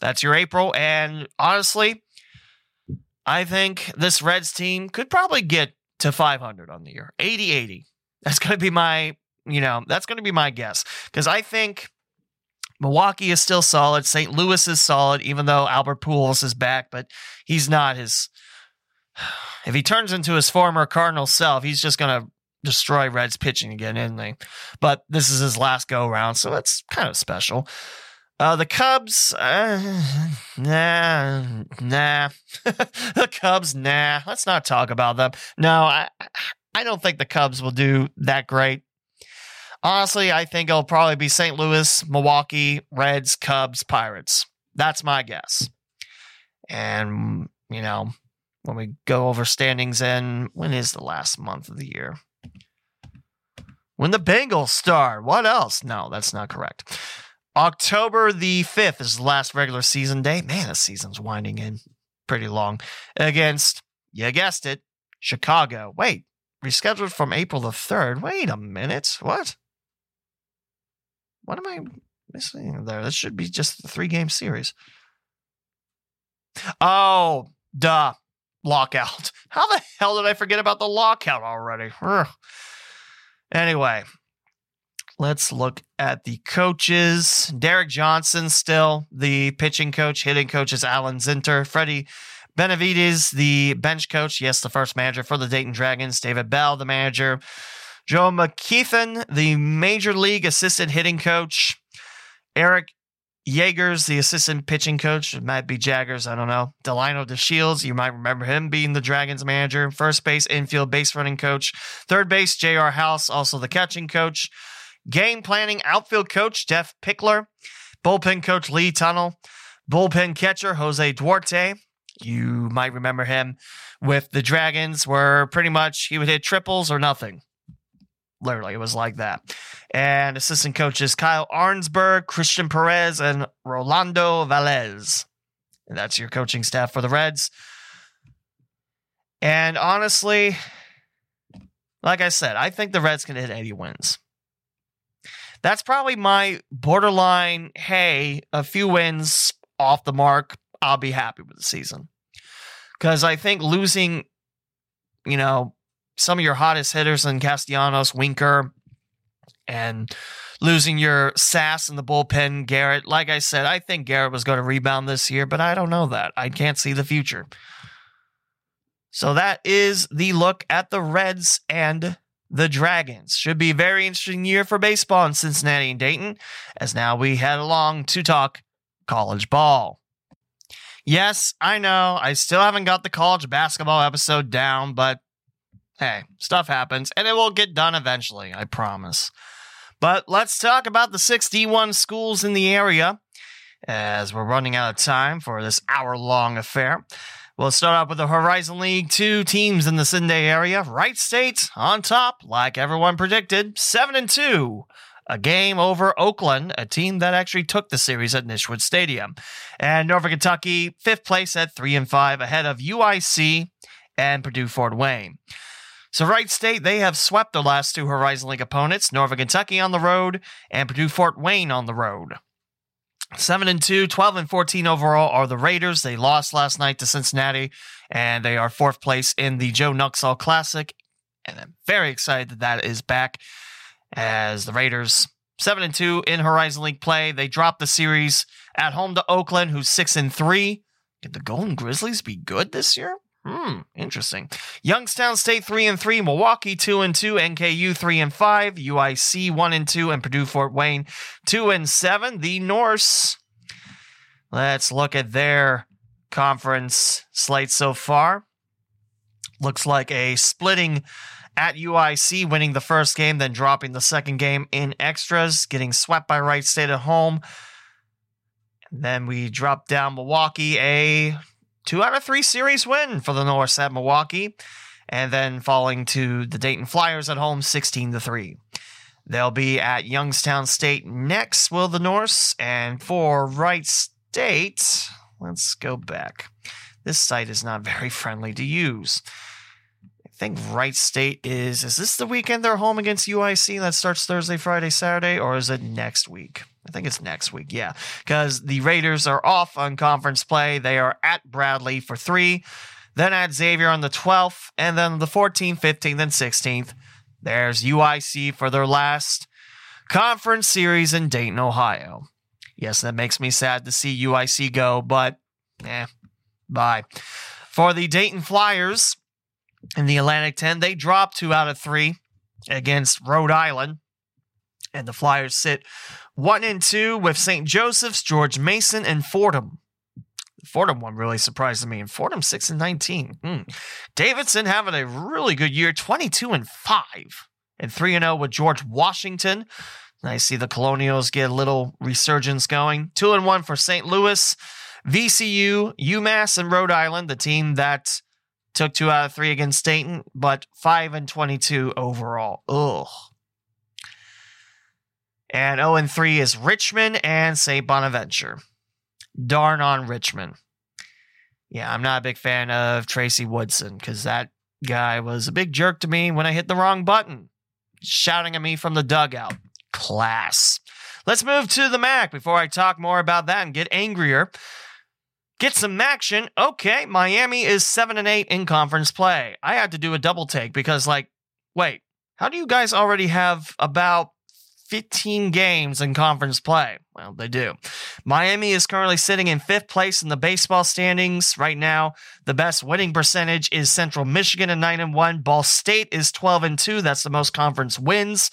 That's your April. And honestly, I think this Reds team could probably get to 500 on the year 80 80. That's going to be my, you know, that's going to be my guess. Because I think Milwaukee is still solid. St. Louis is solid, even though Albert Pujols is back, but he's not his. If he turns into his former Cardinal self, he's just going to destroy Reds pitching again, isn't he? But this is his last go round, so it's kind of special. Uh, the Cubs, uh, nah, nah. the Cubs, nah. Let's not talk about them. No, I, I don't think the Cubs will do that great. Honestly, I think it'll probably be St. Louis, Milwaukee, Reds, Cubs, Pirates. That's my guess. And, you know, when we go over standings in, when is the last month of the year? When the Bengals start. What else? No, that's not correct. October the 5th is the last regular season day. Man, the season's winding in pretty long. Against, you guessed it, Chicago. Wait, rescheduled from April the 3rd. Wait a minute. What? What am I missing there? This should be just the three game series. Oh, duh. Lockout. How the hell did I forget about the lockout already? Anyway, Let's look at the coaches. Derek Johnson, still the pitching coach. Hitting coach is Alan Zinter. Freddie Benavides, the bench coach. Yes, the first manager for the Dayton Dragons. David Bell, the manager. Joe McKeithan, the major league assistant hitting coach. Eric Yeagers, the assistant pitching coach. It might be Jaggers, I don't know. Delino DeShields, you might remember him being the Dragons manager. First base, infield, base running coach. Third base, J.R. House, also the catching coach. Game planning outfield coach Jeff Pickler, bullpen coach Lee Tunnell. bullpen catcher Jose Duarte. You might remember him with the Dragons, where pretty much he would hit triples or nothing. Literally, it was like that. And assistant coaches Kyle Arnsberg, Christian Perez, and Rolando Velez. And that's your coaching staff for the Reds. And honestly, like I said, I think the Reds can hit 80 wins that's probably my borderline, hey, a few wins off the mark, I'll be happy with the season. Because I think losing, you know, some of your hottest hitters in Castellanos, Winker, and losing your sass in the bullpen, Garrett. Like I said, I think Garrett was going to rebound this year, but I don't know that. I can't see the future. So that is the look at the Reds and the Dragons. Should be a very interesting year for baseball in Cincinnati and Dayton, as now we head along to talk college ball. Yes, I know, I still haven't got the college basketball episode down, but hey, stuff happens, and it will get done eventually, I promise. But let's talk about the six D1 schools in the area, as we're running out of time for this hour long affair. We'll start off with the Horizon League. Two teams in the Sydney area. Wright State on top, like everyone predicted, 7 and 2. A game over Oakland, a team that actually took the series at Nischwitz Stadium. And Northern Kentucky, fifth place at 3 and 5, ahead of UIC and Purdue Fort Wayne. So Wright State, they have swept their last two Horizon League opponents, Northern Kentucky on the road and Purdue Fort Wayne on the road. 7 and 2, 12 and 14 overall are the Raiders. They lost last night to Cincinnati and they are fourth place in the Joe Nuxhall Classic. And I'm very excited that that is back as the Raiders 7 and 2 in Horizon League play. They dropped the series at home to Oakland who's 6 and 3. Could the Golden Grizzlies be good this year? Hmm, interesting. Youngstown State three and three, Milwaukee two and two, NKU three and five, UIC one and two, and Purdue Fort Wayne two and seven. The Norse. Let's look at their conference slate so far. Looks like a splitting at UIC, winning the first game, then dropping the second game in extras, getting swept by Wright State at home. Then we drop down Milwaukee, a two out of three series win for the Norse at Milwaukee, and then falling to the Dayton Flyers at home 16 to 3. They'll be at Youngstown State next, will the Norse, and for Wright State, let's go back. This site is not very friendly to use. I think Wright State is. Is this the weekend they're home against UIC that starts Thursday, Friday, Saturday, or is it next week? I think it's next week, yeah. Because the Raiders are off on conference play. They are at Bradley for three, then at Xavier on the 12th, and then the 14th, 15th, and 16th. There's UIC for their last conference series in Dayton, Ohio. Yes, that makes me sad to see UIC go, but eh, bye. For the Dayton Flyers in the Atlantic 10, they dropped two out of three against Rhode Island. And the Flyers sit one and two with St. Joseph's, George Mason, and Fordham. Fordham one really surprised me. And Fordham six and nineteen. Hmm. Davidson having a really good year, twenty two and five, and three and zero with George Washington. I see the Colonials get a little resurgence going. Two and one for St. Louis, VCU, UMass, and Rhode Island, the team that took two out of three against Dayton, but five and twenty-two overall. Ugh. And 0 and 3 is Richmond and St. Bonaventure. Darn on Richmond. Yeah, I'm not a big fan of Tracy Woodson because that guy was a big jerk to me when I hit the wrong button, shouting at me from the dugout. Class. Let's move to the MAC before I talk more about that and get angrier. Get some action. Okay, Miami is 7 and 8 in conference play. I had to do a double take because, like, wait, how do you guys already have about 15 games in conference play. Well, they do. Miami is currently sitting in fifth place in the baseball standings right now. The best winning percentage is Central Michigan at 9 and 1. Ball State is 12 and 2. That's the most conference wins.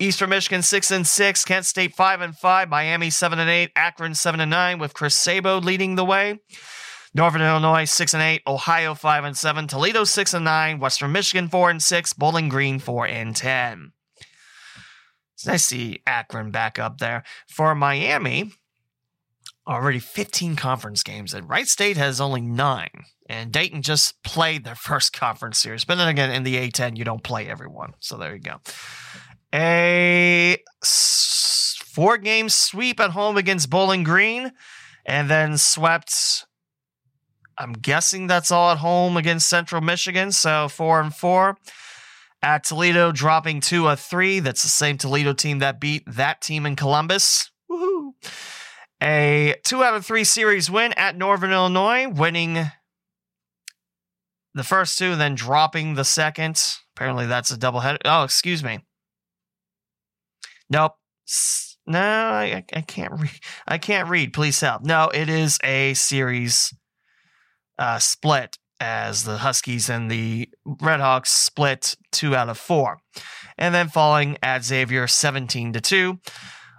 Eastern Michigan 6 and 6, Kent State 5 and 5, Miami 7 and 8, Akron 7 and 9 with Chris Sabo leading the way. Northern Illinois 6 and 8, Ohio 5 and 7, Toledo 6 and 9, Western Michigan 4 and 6, Bowling Green 4 and 10. It's nice to see Akron back up there. For Miami, already 15 conference games, and Wright State has only nine. And Dayton just played their first conference series. But then again, in the A10, you don't play everyone. So there you go. A four game sweep at home against Bowling Green, and then swept. I'm guessing that's all at home against Central Michigan. So four and four at Toledo, dropping to a three. That's the same Toledo team that beat that team in Columbus. Woohoo! A two out of three series win at Northern Illinois, winning the first two, then dropping the second. Apparently, that's a double header. Oh, excuse me. Nope. No, I, I can't read. I can't read. Please help. No, it is a series uh, split as the Huskies and the Redhawks split two out of four. And then falling at Xavier 17 to 2.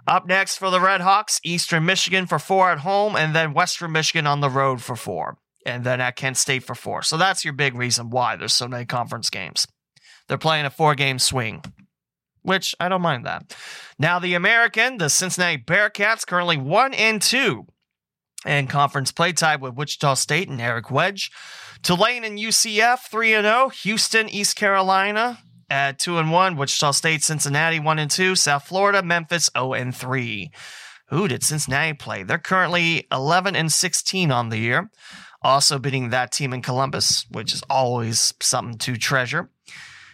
Up next for the Redhawks, Eastern Michigan for four at home, and then Western Michigan on the road for four. And then at Kent State for four. So that's your big reason why there's so many conference games. They're playing a four game swing, which I don't mind that. Now, the American, the Cincinnati Bearcats, currently one and two and conference play tied with Wichita State and Eric Wedge. Tulane and UCF 3 and 0. Houston, East Carolina at 2 and 1. Wichita State, Cincinnati 1 and 2. South Florida, Memphis 0 and 3. Who did Cincinnati play? They're currently 11 and 16 on the year. Also beating that team in Columbus, which is always something to treasure.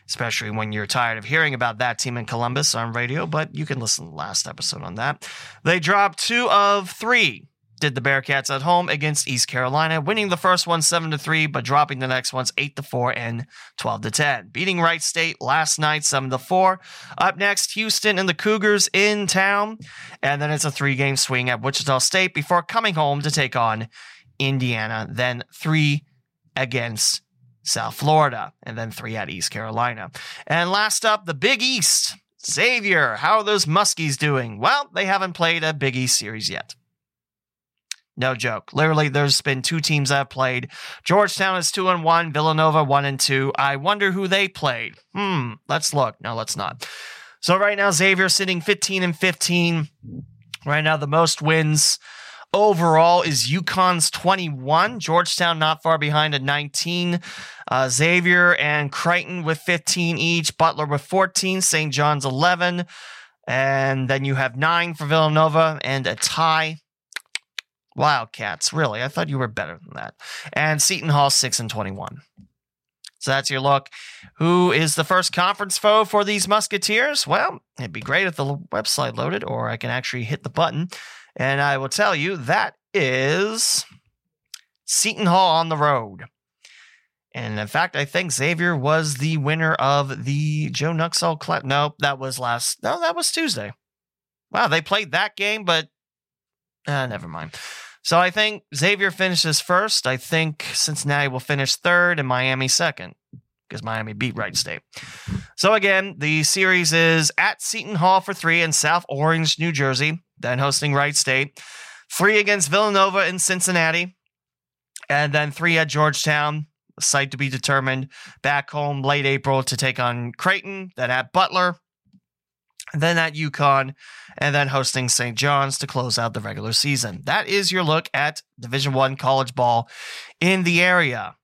Especially when you're tired of hearing about that team in Columbus on radio, but you can listen to the last episode on that. They dropped two of three. Did the Bearcats at home against East Carolina, winning the first one 7 to 3, but dropping the next ones 8 to 4 and 12 to 10. Beating Wright State last night 7 to 4. Up next, Houston and the Cougars in town. And then it's a three game swing at Wichita State before coming home to take on Indiana. Then three against South Florida, and then three at East Carolina. And last up, the Big East. Xavier, how are those Muskies doing? Well, they haven't played a Big East series yet. No joke. Literally, there's been two teams have played. Georgetown is two and one, Villanova one and two. I wonder who they played. Hmm, let's look. No, let's not. So right now, Xavier sitting 15 and 15. Right now, the most wins overall is UConn's 21. Georgetown not far behind at 19. Uh, Xavier and Creighton with 15 each. Butler with 14. St. John's 11. And then you have nine for Villanova and a tie. Wildcats, really? I thought you were better than that. And Seton Hall 6 and 21. So that's your look. Who is the first conference foe for these Musketeers? Well, it'd be great if the website loaded, or I can actually hit the button. And I will tell you that is Seton Hall on the road. And in fact, I think Xavier was the winner of the Joe Nuxhall Class. No, that was last. No, that was Tuesday. Wow, they played that game, but uh, never mind. So I think Xavier finishes first. I think Cincinnati will finish third and Miami second because Miami beat Wright State. So again, the series is at Seton Hall for three in South Orange, New Jersey, then hosting Wright State. Three against Villanova in Cincinnati, and then three at Georgetown. Site to be determined. Back home late April to take on Creighton, then at Butler, then at UConn, and then hosting St. John's to close out the regular season. That is your look at Division One college ball in the area.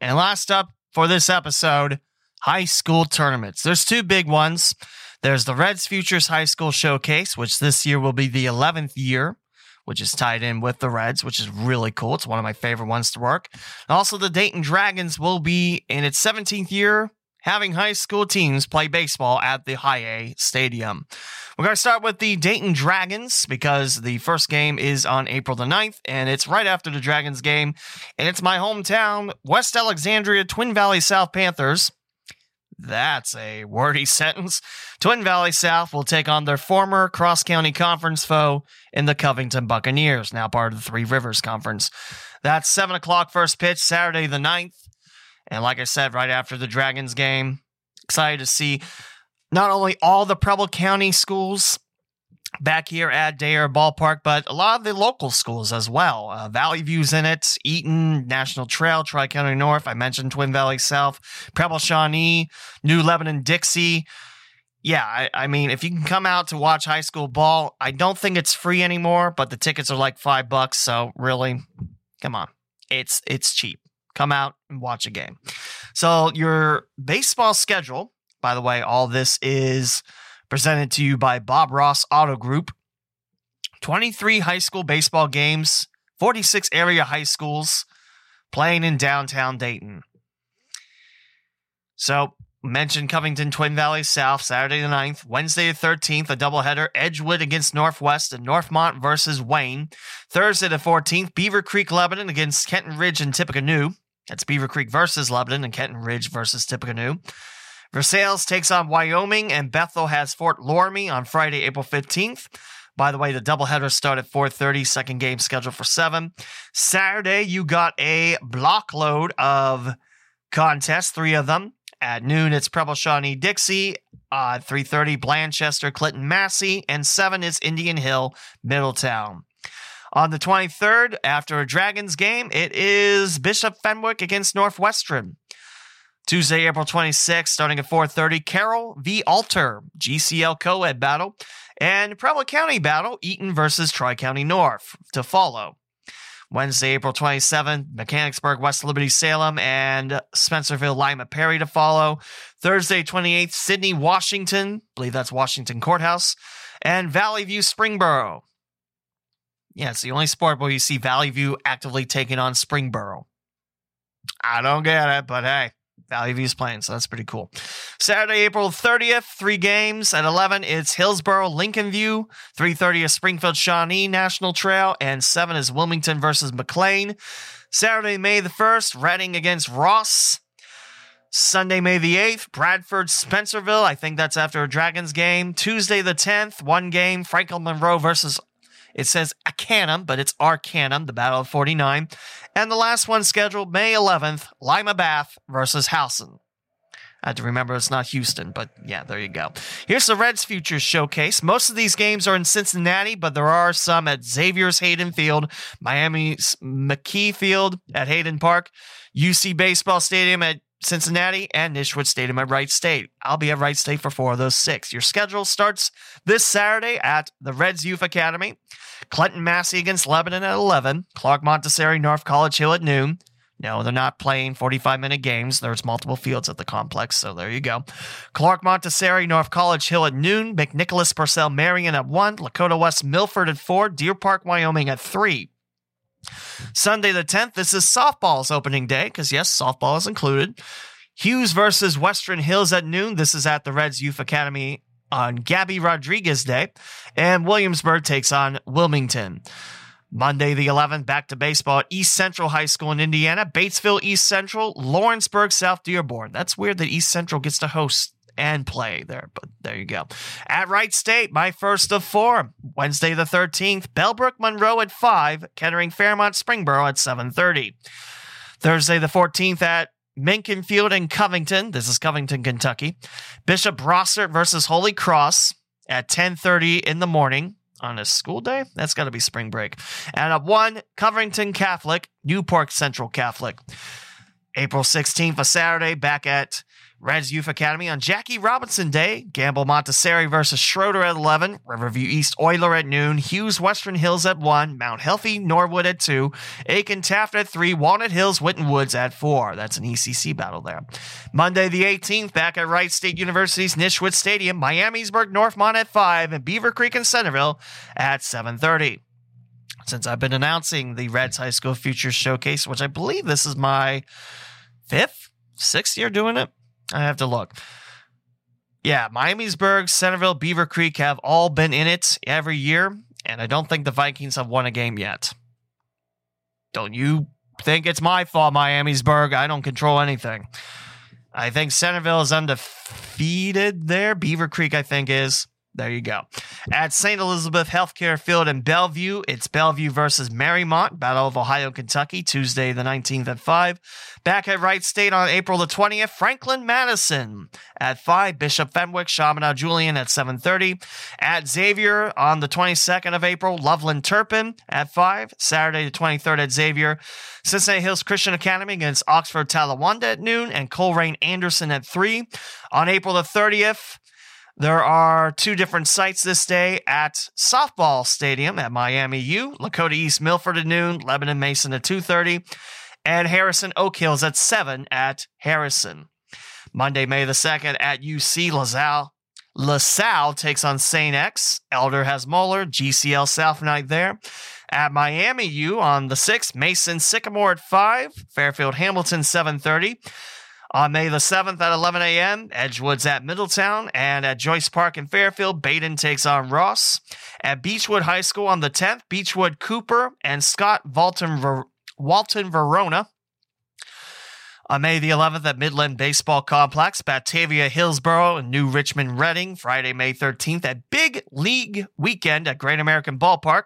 And last up for this episode, high school tournaments. There's two big ones. There's the Reds Futures High School Showcase, which this year will be the 11th year, which is tied in with the Reds, which is really cool. It's one of my favorite ones to work. And also, the Dayton Dragons will be in its 17th year having high school teams play baseball at the High A Stadium. We're going to start with the Dayton Dragons because the first game is on April the 9th, and it's right after the Dragons game. And it's my hometown, West Alexandria Twin Valley South Panthers. That's a wordy sentence. Twin Valley South will take on their former cross county conference foe in the Covington Buccaneers, now part of the Three Rivers Conference. That's 7 o'clock first pitch, Saturday the 9th. And like I said, right after the Dragons game, excited to see not only all the Preble County schools back here at Day Air Ballpark, but a lot of the local schools as well. Uh, Valley View's in it, Eaton, National Trail, Tri County North. I mentioned Twin Valley South, Preble Shawnee, New Lebanon, Dixie. Yeah, I, I, mean, if you can come out to watch high school ball, I don't think it's free anymore, but the tickets are like five bucks. So really, come on, it's it's cheap. Come out and watch a game. So your baseball schedule, by the way, all this is presented to you by Bob Ross Auto Group. 23 high school baseball games, 46 area high schools playing in downtown Dayton. So, mentioned Covington Twin Valley South, Saturday the 9th, Wednesday the 13th, a doubleheader, Edgewood against Northwest and Northmont versus Wayne. Thursday the 14th, Beavercreek Lebanon against Kenton Ridge and Tippecanoe. That's Beavercreek versus Lebanon and Kenton Ridge versus Tippecanoe. Versailles takes on Wyoming and Bethel has Fort Loramie on Friday, April 15th. By the way, the doubleheaders start at 4:30. Second game scheduled for seven. Saturday, you got a block load of contests, three of them. At noon, it's Preble Shawnee Dixie. Uh, 3:30, Blanchester Clinton Massie, and seven is Indian Hill Middletown. On the 23rd, after a Dragons game, it is Bishop Fenwick against Northwestern. Tuesday, April 26th, starting at 4:30, Carroll v. Alter, GCL co-ed battle, and Preble County battle, Eaton versus Tri County North to follow. Wednesday, April 27th, Mechanicsburg, West Liberty, Salem, and Spencerville, Lima, Perry to follow. Thursday, 28th, Sidney, Washington, believe that's Washington Courthouse, and Valley View, Springboro. Yeah, it's the only sport where you see Valley View actively taking on Springboro. I don't get it, but hey, Valley View's playing, so that's pretty cool. Saturday, April 30th, three games at 11. It's Hillsboro, Lincoln View. 3:30 is Springfield, Shawnee National Trail, and seven is Wilmington versus McLean. Saturday, May the 1st, Reading against Ross. Sunday, May the 8th, Bradford, Spencerville. I think that's after a Dragons game. Tuesday, the 10th, one game, Franklin Monroe versus, it says Acanum, but it's Arcanum, the Battle of 49. And the last one scheduled May 11th, Lima Bath versus Howson. I had to remember it's not Houston, but yeah, there you go. Here's the Reds Futures Showcase. Most of these games are in Cincinnati, but there are some at Xavier's Hayden Field, Miami's McKie Field at Hayden Park, UC Baseball Stadium at Cincinnati, and Nischwitz Stadium at Wright State. I'll be at Wright State for four of those six. Your schedule starts this Saturday at the Reds Youth Academy. Clinton Massie against Lebanon at 11. Clark Montessori, North College Hill at noon. No, they're not playing 45 minute games. There's multiple fields at the complex, so there you go. Clark Montessori, North College Hill at noon. McNicholas Purcell Marian at 1. Lakota West Milford at 4. Deer Park, Wyoming at 3. Sunday the 10th, this is softball's opening day, because yes, softball is included. Hughes versus Western Hills at noon. This is at the Reds Youth Academy on Gabby Rodriguez Day. And Williamsburg takes on Wilmington. Monday the 11th, back to baseball at East Central High School in Indiana, Batesville East Central, Lawrenceburg South Dearborn. That's weird that East Central gets to host and play there, but there you go. At Wright State, my first of four. Wednesday the 13th, Bellbrook Monroe at 5, Kettering Fairmont Springboro at 7.30. Thursday the 14th at Meinken Field in Covington. This is Covington, Kentucky. Bishop Brossart versus Holy Cross at 10.30 in the morning on a school day? That's got to be spring break. And at 1, Covington Catholic, Newport Central Catholic. April 16th, a Saturday, back at Reds Youth Academy on Jackie Robinson Day. Gamble Montessori versus Schroeder at 11. Riverview East Oyler at noon. Hughes Western Hills at 1. Mount Healthy Norwood at 2. Aiken Taft at 3. Walnut Hills Winton Woods at 4. That's an ECC battle there. Monday the 18th, back at Wright State University's Nischwitz Stadium. Miamisburg Northmont at 5. And Beavercreek and Centerville at 7.30 since I've been announcing the Reds High School Futures Showcase, which I believe this is my fifth, sixth year doing it. I have to look. Yeah, Miamisburg, Centerville, Beavercreek have all been in it every year, and I don't think the Vikings have won a game yet. Don't you think it's my fault, Miamisburg? I don't control anything. I think Centerville is undefeated there. Beavercreek, I think, is. There you go. At St. Elizabeth Healthcare Field in Bellevue, it's Bellevue versus Mariemont, Battle of Ohio, Kentucky, Tuesday the 19th at 5. Back at Wright State on April the 20th, Franklin Madison at 5, Bishop Fenwick, Chaminade Julienne at 7.30. At Xavier on the 22nd of April, Loveland Turpin at 5, Saturday the 23rd at Xavier. Cincinnati Hills Christian Academy against Oxford Talawanda at noon, and Colerain Anderson at 3. On April the 30th, there are two different sites this day at Softball Stadium at Miami U, Lakota East Milford at noon, Lebanon Mason at 2.30, and Harrison Oak Hills at 7 at Harrison. Monday, May the 2nd at UC LaSalle. LaSalle takes on St. X. Elder has Moeller, GCL South Night there. At Miami U on the 6th, Mason Sycamore at 5, Fairfield Hamilton 7.30. On May the 7th at 11 a.m., Edgewood's at Middletown, and at Joyce Park in Fairfield, Badin takes on Ross. At Beechwood High School on the 10th, Beechwood Cooper and Scott Walton, Ver- Walton Verona. On May the 11th at Midland Baseball Complex, Batavia Hillsboro and New Richmond Reading. Friday, May 13th at Big League Weekend at Great American Ballpark.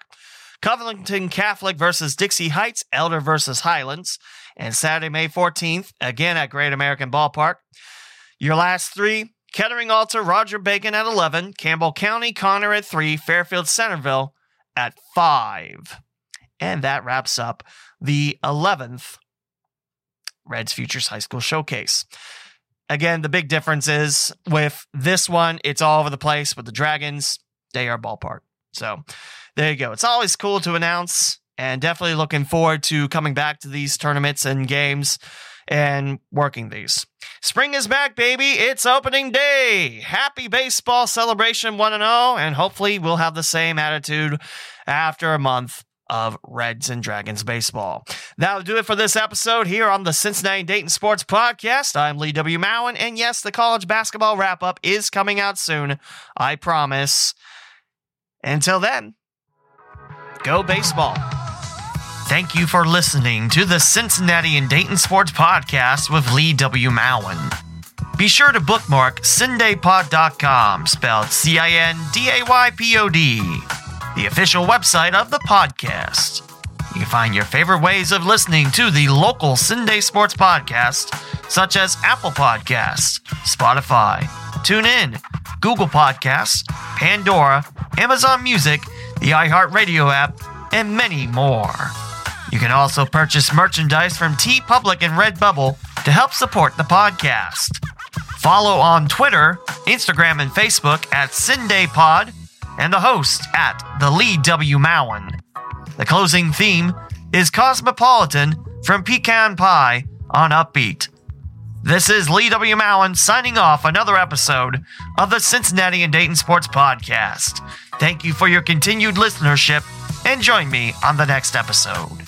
Covington Catholic versus Dixie Heights, Elder versus Highlands. And Saturday, May 14th, again at Great American Ballpark. Your last three Kettering Alter, Roger Bacon at 11, Campbell County, Conner at 3, Fairfield Centerville at 5. And that wraps up the 11th Reds Futures High School Showcase. Again, the big difference is with this one, it's all over the place. With the Dragons, they are ballpark. So there you go. It's always cool to announce, and definitely looking forward to coming back to these tournaments and games and working these. Spring is back, baby. It's opening day. Happy baseball celebration 1 0, and hopefully we'll have the same attitude after a month of Reds and Dragons baseball. That'll do it for this episode here on the Cincinnati Dayton Sports Podcast. I'm Lee W. Mowen, and yes, the college basketball wrap up is coming out soon. I promise. Until then, go baseball. Thank you for listening to the Cincinnati and Dayton Sports Podcast with Lee W. Mowen. Be sure to bookmark cindaypod.com, spelled C I N D A Y P O D, the official website of the podcast. You can find your favorite ways of listening to the local Cinday Sports Podcast, such as Apple Podcasts, Spotify, TuneIn, Google Podcasts, Pandora, Amazon Music, the iHeartRadio app, and many more. You can also purchase merchandise from TeePublic and Redbubble to help support the podcast. Follow on Twitter, Instagram, and Facebook at CindayPod and the host at the Lee W. Mowen. The closing theme is Cosmopolitan from Pecan Pie on Uppbeat. This is Lee W. Mowen signing off another episode of the Cincinnati and Dayton Sports Podcast. Thank you for your continued listenership and join me on the next episode.